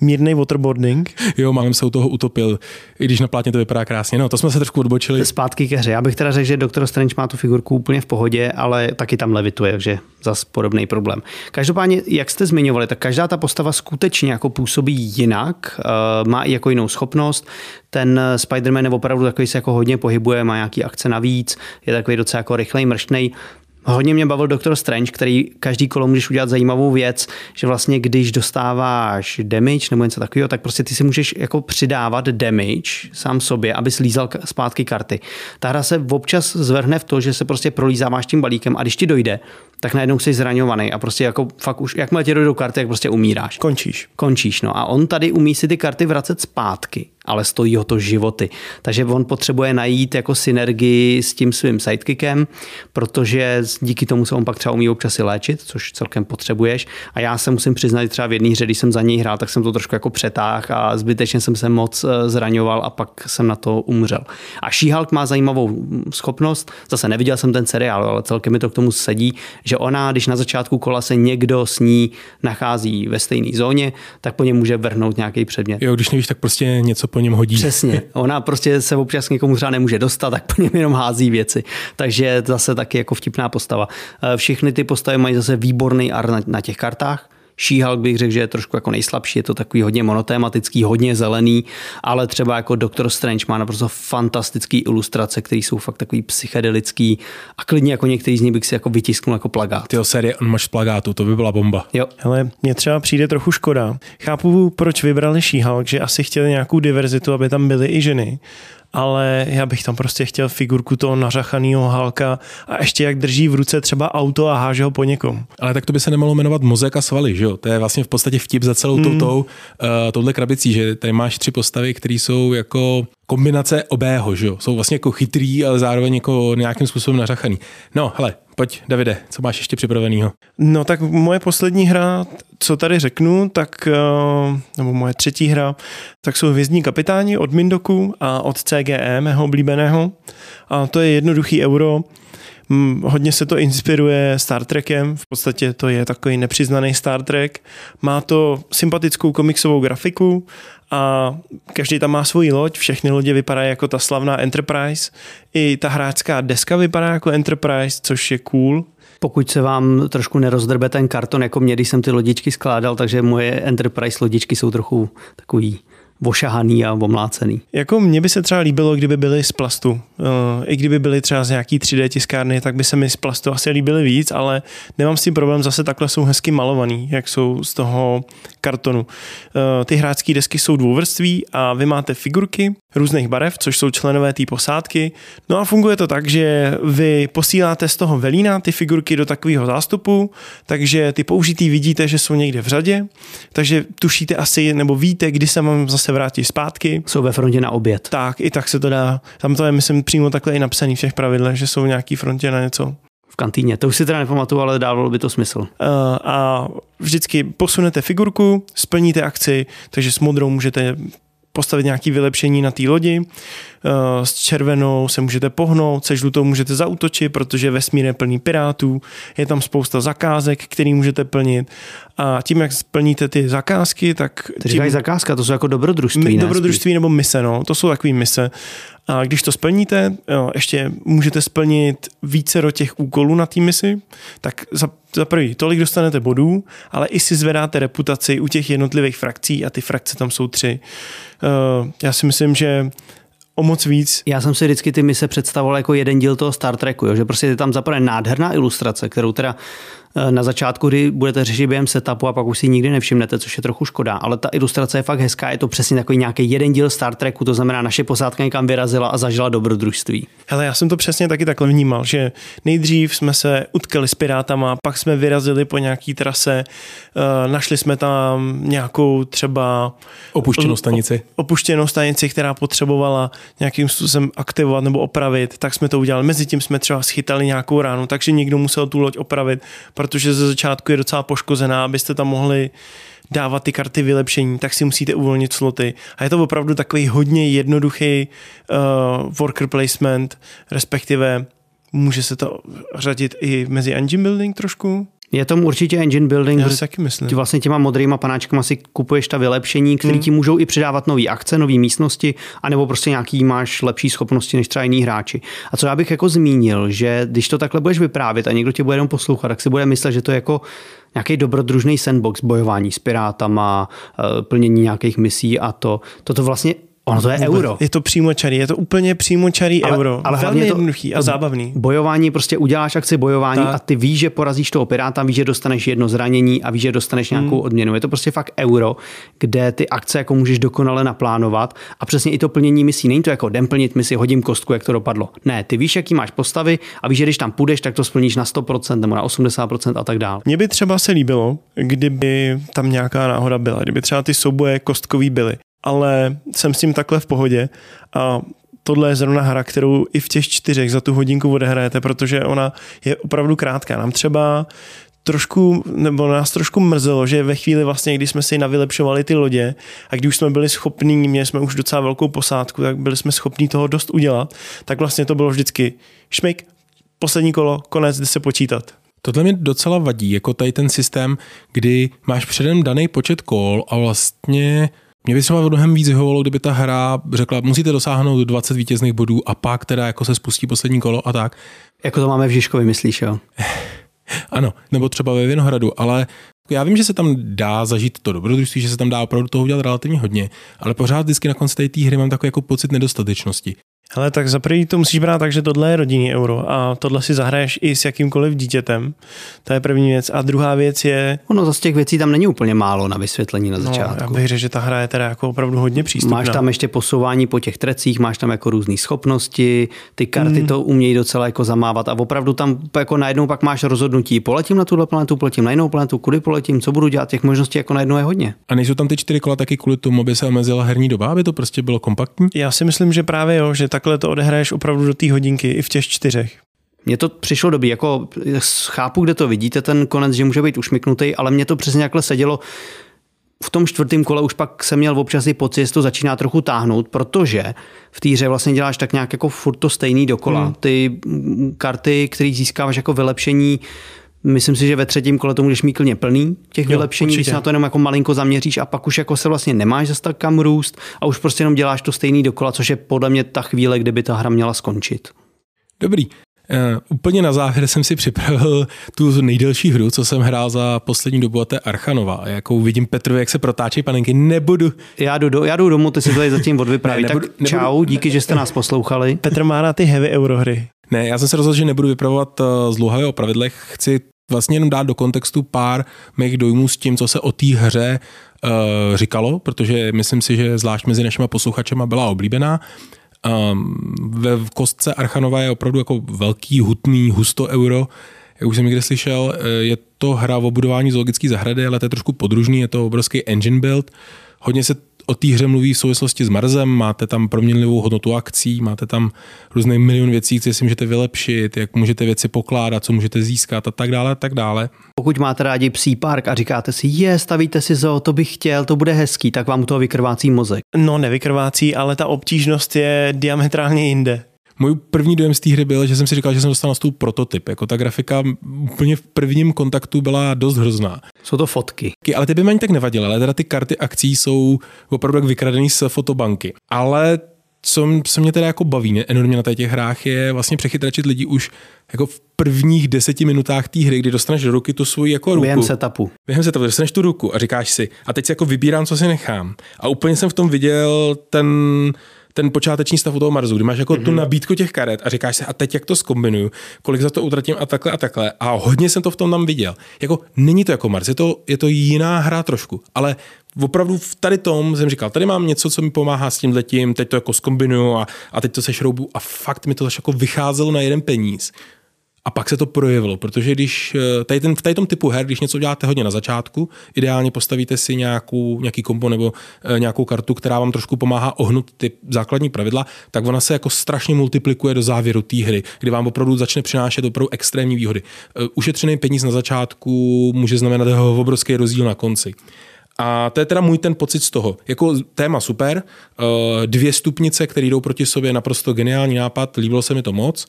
mírný waterboarding. Jo, málem se u toho utopil, i když na plátně to vypadá krásně. No, to jsme se trošku odbočili. Zpátky ke hře. Já bych teda řekl, že Doctor Strange má tu figurku úplně v pohodě, ale taky tam levituje, takže zas podobný problém. Každopádně, jak jste zmiňovali, tak každá ta postava skutečně jako působí jinak, uh, má i jako jinou schopnost. Ten Spider-Man je opravdu takový se jako hodně pohybuje, má nějaký akce navíc, je takový docela jako rychlej, mrštnej. Hodně mě bavil Doctor Strange, který každý kolo můžeš udělat zajímavou věc, že vlastně když dostáváš damage nebo něco takového, tak prostě ty si můžeš jako přidávat damage sám sobě, aby slízal zpátky karty. Ta hra se občas zvrhne v to, že se prostě prolízáváš tím balíkem a když ti dojde, tak najednou jsi zraňovaný a prostě jako fakt už, jakmile ti dojdou karty, tak prostě umíráš. Končíš. Končíš, no a on tady umí si ty karty vracet zpátky, ale stojí ho to životy. Takže on potřebuje najít jako synergii s tím svým sidekickem, protože díky tomu se on pak třeba umí občas i léčit, což celkem potřebuješ. A já se musím přiznat, třeba v jedné hře, když jsem za něj hrál, tak jsem to trošku jako přetáhl a zbytečně jsem se moc eh, zraňoval a pak jsem na to umřel. A She-Hulk má zajímavou schopnost, zase neviděl jsem ten seriál, ale celkem mi to k tomu sedí, že ona, když na začátku kola se někdo s ní nachází ve stejné zóně, tak po něm může vrhnout nějaký předmět. Jo, když nevíš, tak prostě něco po něm hodí. Přesně. Ona prostě se občas někomu třeba nemůže dostat, tak po něm jenom hází věci. Takže zase taky jako vtipná postava. Eh, všechny ty postavy mají zase výborný ar na, na těch kartách She-Hulk bych řekl, že je trošku jako nejslabší, je to takový hodně monotématický, hodně zelený, ale třeba jako Doctor Strange má naprosto fantastický ilustrace, které jsou fakt takový psychedelický a klidně jako některý z nich bych si jako vytisknul jako plagát. Ty série on máš plagátu, to by byla bomba. Jo. Hele, mně třeba přijde trochu škoda. Chápu, proč vybrali She-Hulk, že asi chtěli nějakou diverzitu, aby tam byly i ženy ale já bych tam prostě chtěl figurku toho nařachaného Halka a ještě jak drží v ruce třeba auto a háže ho po někom. Ale tak to by se nemalo jmenovat mozek a svaly, že jo? To je vlastně v podstatě vtip za celou mm. touto, uh, touhle krabicí, že tady máš tři postavy, které jsou jako kombinace obého, že jo? Jsou vlastně jako chytrý, ale zároveň jako nějakým způsobem nařachaný. No, hele, pojď, Davide, co máš ještě připravenýho? No tak moje poslední hra, co tady řeknu, tak, eh, nebo moje třetí hra, tak jsou Hvězdní kapitáni od Mindoku a od CGE, mého oblíbeného. A to je jednoduchý euro, Hmm, hodně se to inspiruje Star Trekem, v podstatě to je takový nepřiznaný Star Trek. Má to sympatickou komiksovou grafiku a každý tam má svoji loď, všechny lodě vypadají jako ta slavná Enterprise. I ta hráčská deska vypadá jako Enterprise, což je cool. Pokud se vám trošku nerozdrbe ten karton, jako mě, když jsem ty lodičky skládal, takže moje Enterprise lodičky jsou trochu takový ošahaný a omlácený. Jako mně by se třeba líbilo, kdyby byly z plastu. Eh, I kdyby byly třeba z nějaký 3D tiskárny, tak by se mi z plastu asi líbily víc, ale nemám s tím problém, zase takhle jsou hezky malovaný, jak jsou z toho kartonu. Eh, ty hráčské desky jsou dvouvrství a vy máte figurky různých barev, což jsou členové té posádky. No a funguje to tak, že vy posíláte z toho velína ty figurky do takového zástupu, takže ty použitý vidíte, že jsou někde v řadě, takže tušíte asi nebo víte, kdy se vám zase vrátí zpátky. Jsou ve frontě na oběd. Tak, i tak se to dá. Tam to je, myslím, přímo takhle i napsaný v těch pravidlech, že jsou v nějaký frontě na něco kantýně. To už si teda nepamatuju, ale dávalo by to smysl. Uh, a vždycky posunete figurku, splníte akci, takže s modrou můžete postavit nějaké vylepšení na té lodi. Eh, s červenou se můžete pohnout, se žlutou můžete zautočit, protože vesmír je plný pirátů, je tam spousta zakázek, který můžete plnit a tím, jak splníte ty zakázky, tak... Ty říkají zakázka, to jsou jako dobrodružství, ne? Dobrodružství nebo mise, no, to jsou takové mise. A když to splníte, jo, ještě můžete splnit více do těch úkolů na té misi, tak za, za prvý tolik dostanete bodů, ale i si zvedáte reputaci u těch jednotlivých frakcí a ty frakce tam jsou tři. Uh, já si myslím, že o moc víc. Já jsem si vždycky ty mise představoval jako jeden díl toho Star Treku, jo? že prostě je tam zaprvé nádherná ilustrace, kterou teda na začátku, kdy budete řešit během setupu a pak už si nikdy nevšimnete, což je trochu škoda. Ale ta ilustrace je fakt hezká, je to přesně takový nějaký jeden díl Star Treku, to znamená, naše posádka někam vyrazila a zažila dobrodružství. Hele, já jsem to přesně taky takhle vnímal, že nejdřív jsme se utkali s pirátama, pak jsme vyrazili po nějaký trase, uh, našli jsme tam nějakou třeba opuštěnou stanici. Opuštěnou stanici, která potřebovala nějakým způsobem aktivovat nebo opravit, tak jsme to udělali. Mezitím jsme třeba schytali nějakou ránu, takže někdo musel tu loď opravit, protože ze začátku je docela poškozená, abyste tam mohli dávat ty karty vylepšení, tak si musíte uvolnit sloty. A je to opravdu takový hodně jednoduchý uh, worker placement, respektive může se to řadit i mezi engine building trošku. Je tom určitě engine building. Já si taky myslím. Vlastně těma modrýma panáčkama si kupuješ ta vylepšení, které hmm. ti můžou i přidávat nové akce, nové místnosti, anebo prostě nějaký máš lepší schopnosti než třeba jiný hráči. A co já bych jako zmínil, že když to takhle budeš vyprávět a někdo tě bude jenom poslouchat, tak si bude myslet, že to je jako nějaký dobrodružný sandbox, bojování s pirátama, eh, plnění nějakých misí a to. Toto vlastně Ono to je Vůbec. euro. Je to přímočarý, je to úplně přímočarý ale, euro. Ale Velmi to, jednoduchý a zábavný. Bojování, prostě uděláš akci bojování tak. a ty víš, že porazíš toho piráta, víš, že dostaneš jedno zranění a víš, že dostaneš nějakou hmm. odměnu. Je to prostě fakt euro, kde ty akce jako můžeš dokonale naplánovat a přesně i to plnění misí. Není to jako jdem plnit misi, hodím kostku, jak to dopadlo. Ne, ty víš, jaký máš postavy a víš, že když tam půjdeš, tak to splníš na 100% nebo na 80% a tak dále. Mně by třeba se líbilo, kdyby tam nějaká náhoda byla, kdyby třeba ty souboje kostkový byly ale jsem s tím takhle v pohodě a tohle je zrovna hra, kterou i v těch čtyřech za tu hodinku odehrajete, protože ona je opravdu krátká. Nám třeba trošku, nebo nás trošku mrzelo, že ve chvíli vlastně, kdy jsme si navylepšovali ty lodě a když už jsme byli schopní, měli jsme už docela velkou posádku, tak byli jsme schopní toho dost udělat, tak vlastně to bylo vždycky šmik, poslední kolo, konec, jde se počítat. Tohle mi docela vadí, jako tady ten systém, kdy máš předem daný počet kol a vlastně mě by třeba mnohem víc vyhovovalo, kdyby ta hra řekla, musíte dosáhnout 20 vítězných bodů a pak teda jako se spustí poslední kolo a tak. Jako to máme v Žižkovi, myslíš, jo? [laughs] ano, nebo třeba ve Vinohradu, ale já vím, že se tam dá zažít to dobrodružství, že se tam dá opravdu toho udělat relativně hodně, ale pořád vždycky na konci té hry mám takový jako pocit nedostatečnosti. Hele, tak za první to musíš brát tak, že tohle je rodinný euro a tohle si zahraješ i s jakýmkoliv dítětem. To je první věc. A druhá věc je... Ono zase těch věcí tam není úplně málo na vysvětlení na začátku. No, já bych řekl, že ta hra je teda jako opravdu hodně přístupná. Máš tam ještě posouvání po těch trecích, máš tam jako různé schopnosti, ty karty mm. to umějí docela jako zamávat a opravdu tam jako najednou pak máš rozhodnutí, poletím na tuhle planetu, poletím na jinou planetu, kudy poletím, co budu dělat, těch možností jako najednou je hodně. A nejsou tam ty čtyři kola taky kvůli tomu, aby se omezila herní doba, aby to prostě bylo kompaktní? Já si myslím, že právě jo, že takhle to odehraješ opravdu do té hodinky i v těch čtyřech. Mně to přišlo dobrý, jako chápu, kde to vidíte, ten konec, že může být ušmiknutý, ale mně to přesně takhle sedělo. V tom čtvrtém kole už pak jsem měl občas i pocit, že to začíná trochu táhnout, protože v té hře vlastně děláš tak nějak jako furt to stejný dokola. Hmm. Ty karty, které získáváš jako vylepšení, Myslím si, že ve třetím kole to můžeš mít klidně plný těch jo, vylepšení, určitě. když se na to jenom jako malinko zaměříš a pak už jako se vlastně nemáš zase tak kam růst a už prostě jenom děláš to stejný dokola, což je podle mě ta chvíle, kdyby ta hra měla skončit. Dobrý. Uh, úplně na závěr jsem si připravil tu nejdelší hru, co jsem hrál za poslední dobu, a to je Archanova. Jakou vidím Petrovi, jak se protáčí panenky, nebudu. Já jdu, do, já jdu domů, ty si to tady zatím odvypráví. [laughs] Ne, nebudu, tak nebudu, čau, díky, že jste nás poslouchali. Petr má na ty heavy eurohry. Ne, já jsem se rozhodl, že nebudu vypravovat uh, zlouhavě o pravidlech. Chci vlastně jenom dát do kontextu pár mých dojmů s tím, co se o té hře uh, říkalo, protože myslím si, že zvlášť mezi našimi posluchačema byla oblíbená. Um, ve kostce Archanova je opravdu jako velký, hutný, husto euro, jak už jsem někde slyšel, eh, je to hra o budování zoologické zahrady, ale to je trošku podružný, je to obrovský engine build. Hodně se o té hře mluví v souvislosti s Marzem, máte tam proměnlivou hodnotu akcí, máte tam různý milion věcí, co si můžete vylepšit, jak můžete věci pokládat, co můžete získat a tak dále a tak dále. Pokud máte rádi psí park a říkáte si, je, stavíte si zo, to bych chtěl, to bude hezký, tak vám u toho vykrvácí mozek. No, nevykrvácí, ale ta obtížnost je diametrálně jinde. Můj první dojem z té hry byl, že jsem si říkal, že jsem dostal na stůl prototyp. Jako ta grafika úplně v prvním kontaktu byla dost hrozná. Jsou to fotky. Ale ty by mi ani tak nevadily, ale teda ty karty akcí jsou opravdu jak vykradený z fotobanky. Ale co se mě teda jako baví enormně na těch hrách, je vlastně přechytračit lidi už jako v prvních deseti minutách té hry, kdy dostaneš do ruky tu svoji jako ruku. Během setupu. Během setupu, dostaneš tu ruku a říkáš si, a teď si jako vybírám, co si nechám. A úplně jsem v tom viděl ten ten počáteční stav u toho Marzu, kdy máš jako mm-hmm. tu mhm. nabídku těch karet a říkáš si, a teď jak to zkombinuju, kolik za to utratím a takhle a takhle. A hodně jsem to v tom tam viděl. Jako není to jako Mars, je to, je to jiná hra trošku, ale opravdu v tady tom jsem říkal, tady mám něco, co mi pomáhá s tím letím, teď to jako zkombinuju a, a teď to se šroubu a fakt mi to jako vycházelo na jeden peníz. A pak se to projevilo, protože když eh, tady, ten, v tady tom typu her, když něco děláte hodně na začátku, ideálně postavíte si nějakou, nějaký kompo nebo e, nějakou kartu, která vám trošku pomáhá ohnout ty základní pravidla, tak ona se jako strašně multiplikuje do závěru té hry, kdy vám opravdu začne přinášet opravdu extrémní výhody. E, ušetřený peníz na začátku může znamenat obrovský rozdíl na konci. A to je teda můj ten pocit z toho. Jako téma super, dvě stupnice, které jdou proti sobě, naprosto geniální nápad, líbilo se mi to moc.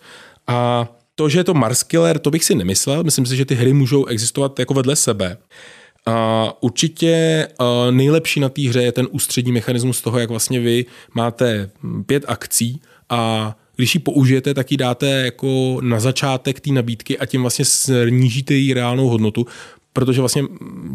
A to, že je to Mars Killer, to bych si nemyslel. Myslím si, že ty hry můžou existovat jako vedle sebe. A určitě nejlepší na té hře je ten ústřední mechanismus toho, jak vlastně vy máte pět akcí a když ji použijete, tak ji dáte jako na začátek té nabídky a tím vlastně snížíte její reálnou hodnotu, protože vlastně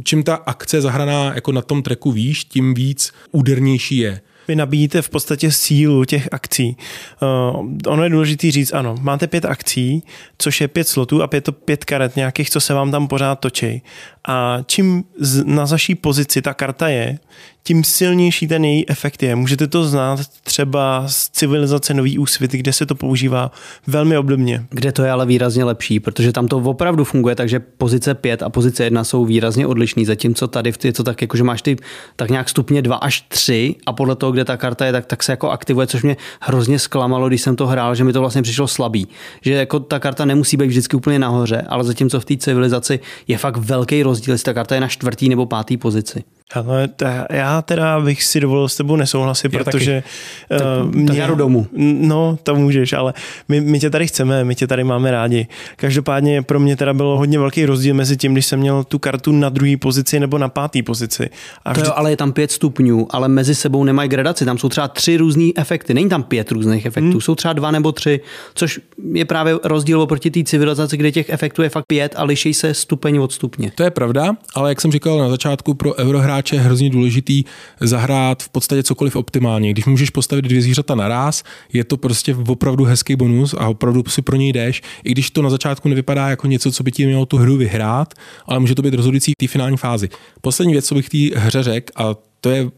čím ta akce zahraná jako na tom treku výš, tím víc údernější je. Vy nabíjíte v podstatě sílu těch akcí. Uh, ono je důležité říct, ano, máte pět akcí, což je pět slotů a pět, pět karet nějakých, co se vám tam pořád točí. A čím z, na zaší pozici ta karta je, tím silnější ten její efekt je. Můžete to znát třeba z civilizace Nový úsvit, kde se to používá velmi obdobně. Kde to je ale výrazně lepší, protože tam to opravdu funguje, takže pozice 5 a pozice 1 jsou výrazně odlišný, zatímco tady je to tak, jako že máš ty tak nějak stupně 2 až 3 a podle toho, kde ta karta je, tak, tak se jako aktivuje, což mě hrozně zklamalo, když jsem to hrál, že mi to vlastně přišlo slabý. Že jako ta karta nemusí být vždycky úplně nahoře, ale zatímco v té civilizaci je fakt velký rozdíl, jestli ta karta je na čtvrtý nebo pátý pozici. Ale já teda bych si dovolil s tebou nesouhlasit, já protože... Taky. Tak, uh, mě, tak já jdu domů. No, to můžeš, ale my, my tě tady chceme, my tě tady máme rádi. Každopádně pro mě teda bylo hodně velký rozdíl mezi tím, když jsem měl tu kartu na druhé pozici nebo na páté pozici. A vždy... to jo, ale je tam pět stupňů, ale mezi sebou nemají gradaci, tam jsou třeba tři různé efekty, není tam pět různých efektů, hmm. jsou třeba dva nebo tři, což je právě rozdíl oproti té civilizaci, kde těch efektů je fakt pět a liší se stupeň od stupně. To je pravda, ale jak jsem říkal na začátku, pro eurohráče hráče je hrozně důležitý zahrát v podstatě cokoliv optimálně. Když můžeš postavit dvě zvířata naraz, je to prostě opravdu hezký bonus a opravdu si pro něj jdeš, i když to na začátku nevypadá jako něco, co by ti mělo tu hru vyhrát, ale může to být rozhodující v té finální fázi. Poslední věc, co bych té hře řekl, a to je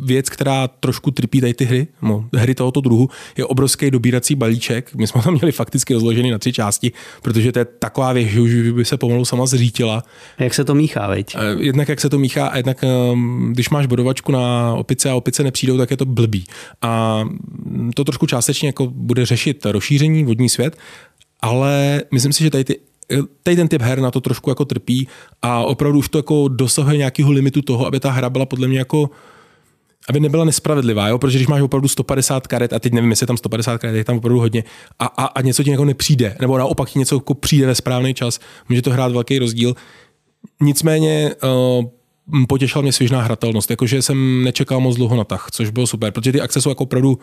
věc, která trošku trpí tady ty hry, no, hry tohoto druhu, je obrovský dobírací balíček. My jsme tam měli fakticky rozložený na tři části, protože to je taková věc, že už by se pomalu sama zřítila. Jak se to míchá, veď? Eh, jednak jak se to míchá a jednak ehm, když máš bodovačku na opice a opice nepřijdou, tak je to blbý. A to trošku částečně jako bude řešit rozšíření vodní svět, ale myslím si, že tady ty tady ten typ her na to trošku jako trpí a opravdu už to jako dosahuje nějakého limitu toho, aby ta hra byla podle mě jako aby nebyla nespravedlivá, jo? protože když máš opravdu 150 karet, a teď nevím, jestli je tam 150 karet, je tam opravdu hodně, a, a, a něco ti jako nepřijde, nebo naopak ti něco jako přijde ve správný čas, může to hrát velký rozdíl. Nicméně uh, potěšila mě svěžná hratelnost, jakože jsem nečekal moc dlouho na tah, což bylo super, protože ty akce jsou jako opravdu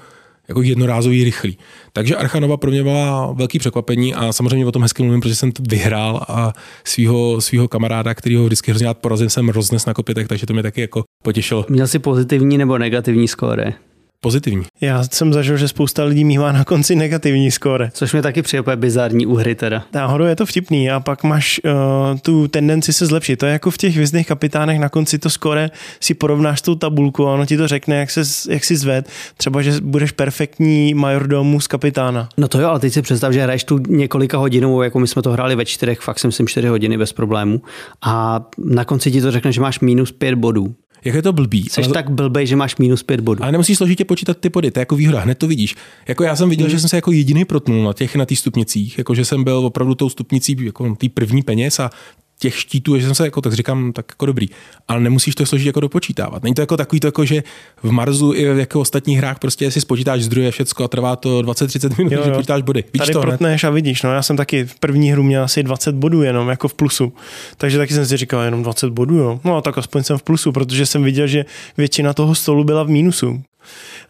jako jednorázový rychlý. Takže Archanova pro mě byla velký překvapení a samozřejmě o tom hezky mluvím, protože jsem vyhrál a svého svého kamaráda, který ho vždycky hrozně rád porazil, jsem roznes na kopětek, takže to mě taky jako potěšilo. Měl jsi pozitivní nebo negativní skóre? Pozitivní. Já jsem zažil, že spousta lidí mívá na konci negativní skóre. Což mi taky přijde bizarní u hry teda. Náhodou je to vtipný a pak máš uh, tu tendenci se zlepšit. To je jako v těch hvězdných kapitánech na konci to skóre si porovnáš tou tabulku a ono ti to řekne, jak, se, jak si zved. Třeba, že budeš perfektní majordomu z kapitána. No to jo, ale teď si představ, že hraješ tu několika hodinou, jako my jsme to hráli ve čtyřech, fakt jsem myslím čtyři hodiny bez problému. A na konci ti to řekne, že máš minus pět bodů. Jak je to blbý. Jsi ale... tak blbej, že máš minus pět bodů. Ale nemusíš složitě počítat ty body, to je jako výhoda, hned to vidíš. Jako já jsem viděl, mm. že jsem se jako jediný protnul na těch na těch stupnicích, jako že jsem byl opravdu tou stupnicí jako tý první peněz a těch štítů, že jsem se jako tak říkám, tak jako dobrý. Ale nemusíš to složit jako dopočítávat. Není to jako takový to, jako, že v Marzu i v jako ostatních hrách prostě si spočítáš zdroje všecko a trvá to 20-30 minut, jo, jo. že počítáš body. Vidíš Tady to protneš a vidíš, no já jsem taky v první hru měl asi 20 bodů jenom jako v plusu. Takže taky jsem si říkal jenom 20 bodů, jo. No a tak aspoň jsem v plusu, protože jsem viděl, že většina toho stolu byla v mínusu.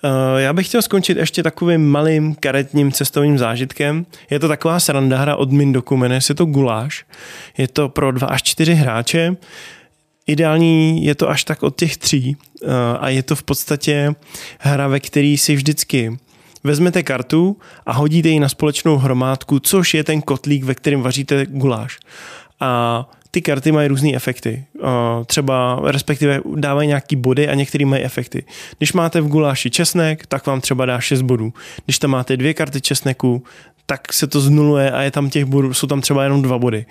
Eh, já bych chtěl skončit ještě takovým malým karetním cestovním zážitkem. Je to taková sranda hra od Mindoku, jmenuje se to Guláš. Je to pro dva až čtyři hráče. Ideální je to až tak od těch tří eh, a je to v podstatě hra, ve který si vždycky vezmete kartu a hodíte ji na společnou hromádku, což je ten kotlík, ve kterém vaříte guláš. A ty karty mají různé efekty. Třeba respektive dávají nějaký body a některý mají efekty. Když máte v guláši česnek, tak vám třeba dá 6 bodů. Když tam máte dvě karty česneku, tak se to znuluje a je tam těch bodů, jsou tam třeba jenom dva body.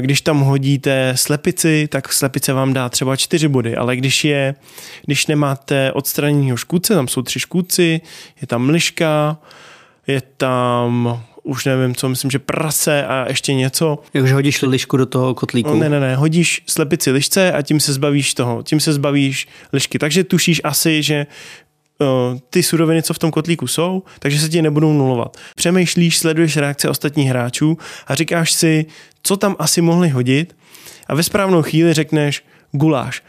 Když tam hodíte slepici, tak slepice vám dá třeba čtyři body, ale když je, když nemáte odstraněného škůdce, tam jsou tři škůdci, je tam mliška, je tam už nevím co, myslím, že prase a ještě něco. Jakože hodíš lišku do toho kotlíku. No, ne, ne, ne, hodíš slepici lišce a tím se zbavíš toho, tím se zbavíš lišky. Takže tušíš asi, že uh, ty suroviny, co v tom kotlíku jsou, takže se ti nebudou nulovat. Přemýšlíš, sleduješ reakce ostatních hráčů a říkáš si, co tam asi mohli hodit a ve správnou chvíli řekneš guláš.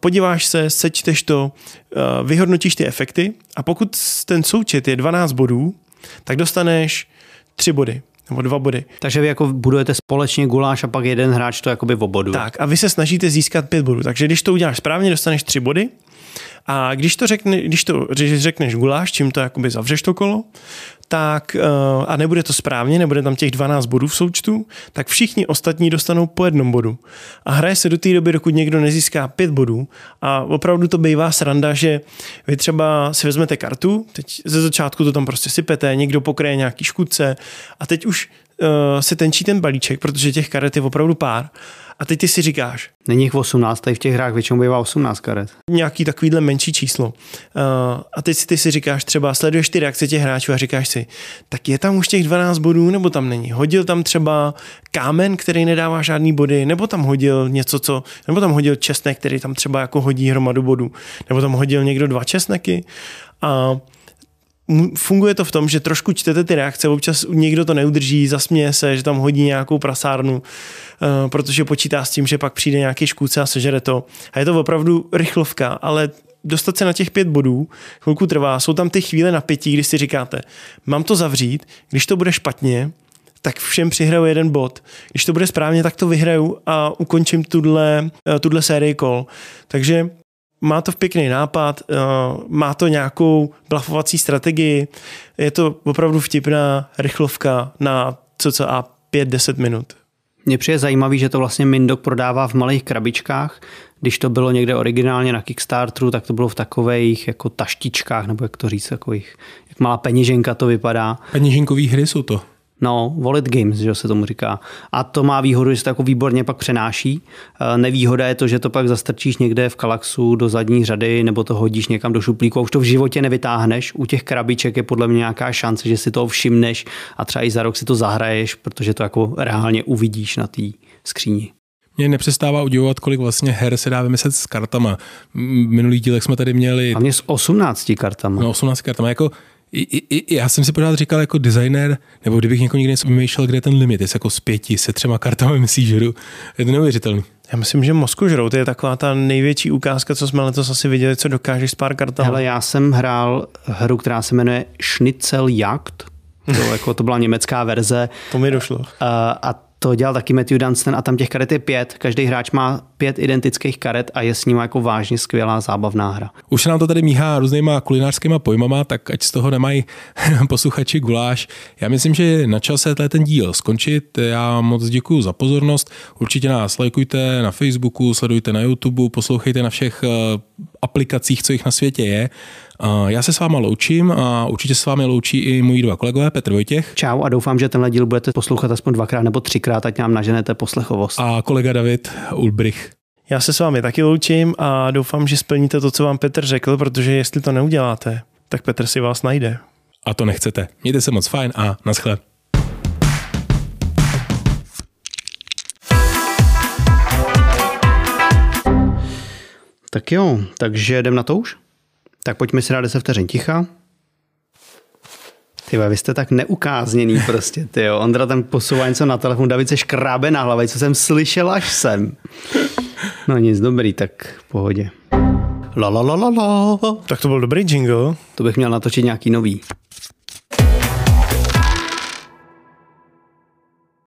Podíváš se, sečteš to, uh, vyhodnotíš ty efekty a pokud ten součet je 12 bodů, tak dostaneš tři body nebo dva body. Takže vy jako budujete společně guláš a pak jeden hráč to jakoby v obodu. Tak a vy se snažíte získat pět bodů. Takže když to uděláš správně, dostaneš tři body a když to, řekne, když to řekneš guláš, čím to jakoby zavřeš to kolo, tak eh, a nebude to správně, nebude tam těch 12 bodů v součtu, tak všichni ostatní dostanou po jednom bodu. A hraje se do té doby, dokud někdo nezíská pět bodů. A opravdu to bývá sranda, že vy třeba si vezmete kartu, teď ze začátku to tam prostě sypete, někdo pokryje nějaký škudce a teď už uh, se tenčí ten balíček, protože těch karet je opravdu pár a teď ty si říkáš. Není jich 18, tady v těch hrách většinou bývá 18 karet. Nějaký takovýhle menší číslo. Uh, a teď si ty si říkáš, třeba sleduješ ty reakce těch hráčů a říkáš si, tak je tam už těch 12 bodů, nebo tam není. Hodil tam třeba kámen, který nedává žádný body, nebo tam hodil něco, co, nebo tam hodil česnek, který tam třeba jako hodí hromadu bodů, nebo tam hodil někdo dva česneky. A uh, funguje to v tom, že trošku čtete ty reakce, občas někdo to neudrží, zasměje se, že tam hodí nějakou prasárnu, eh, protože počítá s tím, že pak přijde nějaký škůdce a sežere to. A je to opravdu rychlovka, ale dostat se na těch pět bodů chvilku trvá. Jsou tam ty chvíle napětí, kdy si říkáte, mám to zavřít, když to bude špatně, tak všem přihraju jeden bod. Když to bude správně, tak to vyhraju a ukončím tuhle, eh, tuhle sérii kol. Takže má to v pěkný nápad, eh, má to nějakou blafovací strategii, je to opravdu vtipná rychlovka na cca 5-10 minut. Mně přijde zajímavý, že to vlastně Mindok prodává v malých krabičkách. Když to bylo někde originálně na Kickstarteru, tak to bylo v takových jako taštičkách, nebo jak to říct, takových, jak malá peněženka to vypadá. Peněženkový hry jsou to. No, wallet games, že se tomu říká. A to má výhodu, že se to jako výborně pak přenáší. E, nevýhoda je to, že to pak zastrčíš někde v kalaxu do zadní řady nebo to hodíš někam do šuplíku a už to v životě nevytáhneš. U těch krabiček je podle mě nějaká šance, že si to všimneš a třeba i za rok si to zahraješ, protože to jako reálně uvidíš na té skříni. Mě nepřestává udivovat, kolik vlastně her se dá vymyslet s kartama. Minulý dílek jsme tady měli... A mě s 18 kartama. No, 18 kartama. Jako i, i, já jsem si pořád říkal jako designer, nebo kdybych někoho někdy něco vymýšlel, kde je ten limit, jestli jako s pěti, se třema kartami myslíš, že je to neuvěřitelný. Já myslím, že Mosku žrout je taková ta největší ukázka, co jsme letos asi viděli, co dokážeš s pár kartami. Hele, já jsem hrál hru, která se jmenuje Schnitzeljagd. To, jako, to byla německá verze. to mi došlo. Uh, a to dělal taky Matthew Dunstan a tam těch karet je pět. Každý hráč má pět identických karet a je s ním jako vážně skvělá zábavná hra. Už se nám to tady míhá různýma kulinářskýma pojmama, tak ať z toho nemají [laughs] posluchači guláš. Já myslím, že na čase ten díl skončit. Já moc děkuji za pozornost. Určitě nás lajkujte na Facebooku, sledujte na YouTube, poslouchejte na všech eh, aplikacích, co jich na světě je. Já se s váma loučím a určitě s vámi loučí i moji dva kolegové, Petr Vojtěch. Čau a doufám, že tenhle díl budete poslouchat aspoň dvakrát nebo třikrát, ať nám naženete poslechovost. A kolega David Ulbrich. Já se s vámi taky loučím a doufám, že splníte to, co vám Petr řekl, protože jestli to neuděláte, tak Petr si vás najde. A to nechcete. Mějte se moc fajn a naschle. Tak jo, takže jdem na to už? Tak pojďme si dát 10 vteřin ticha. Ty vy jste tak neukázněný prostě, ty jo. Ondra tam posouvá něco na telefon, David se škrábe na hlavě, co jsem slyšel až sem. No nic, dobrý, tak v pohodě. La la la la la. Tak to byl dobrý jingle. To bych měl natočit nějaký nový.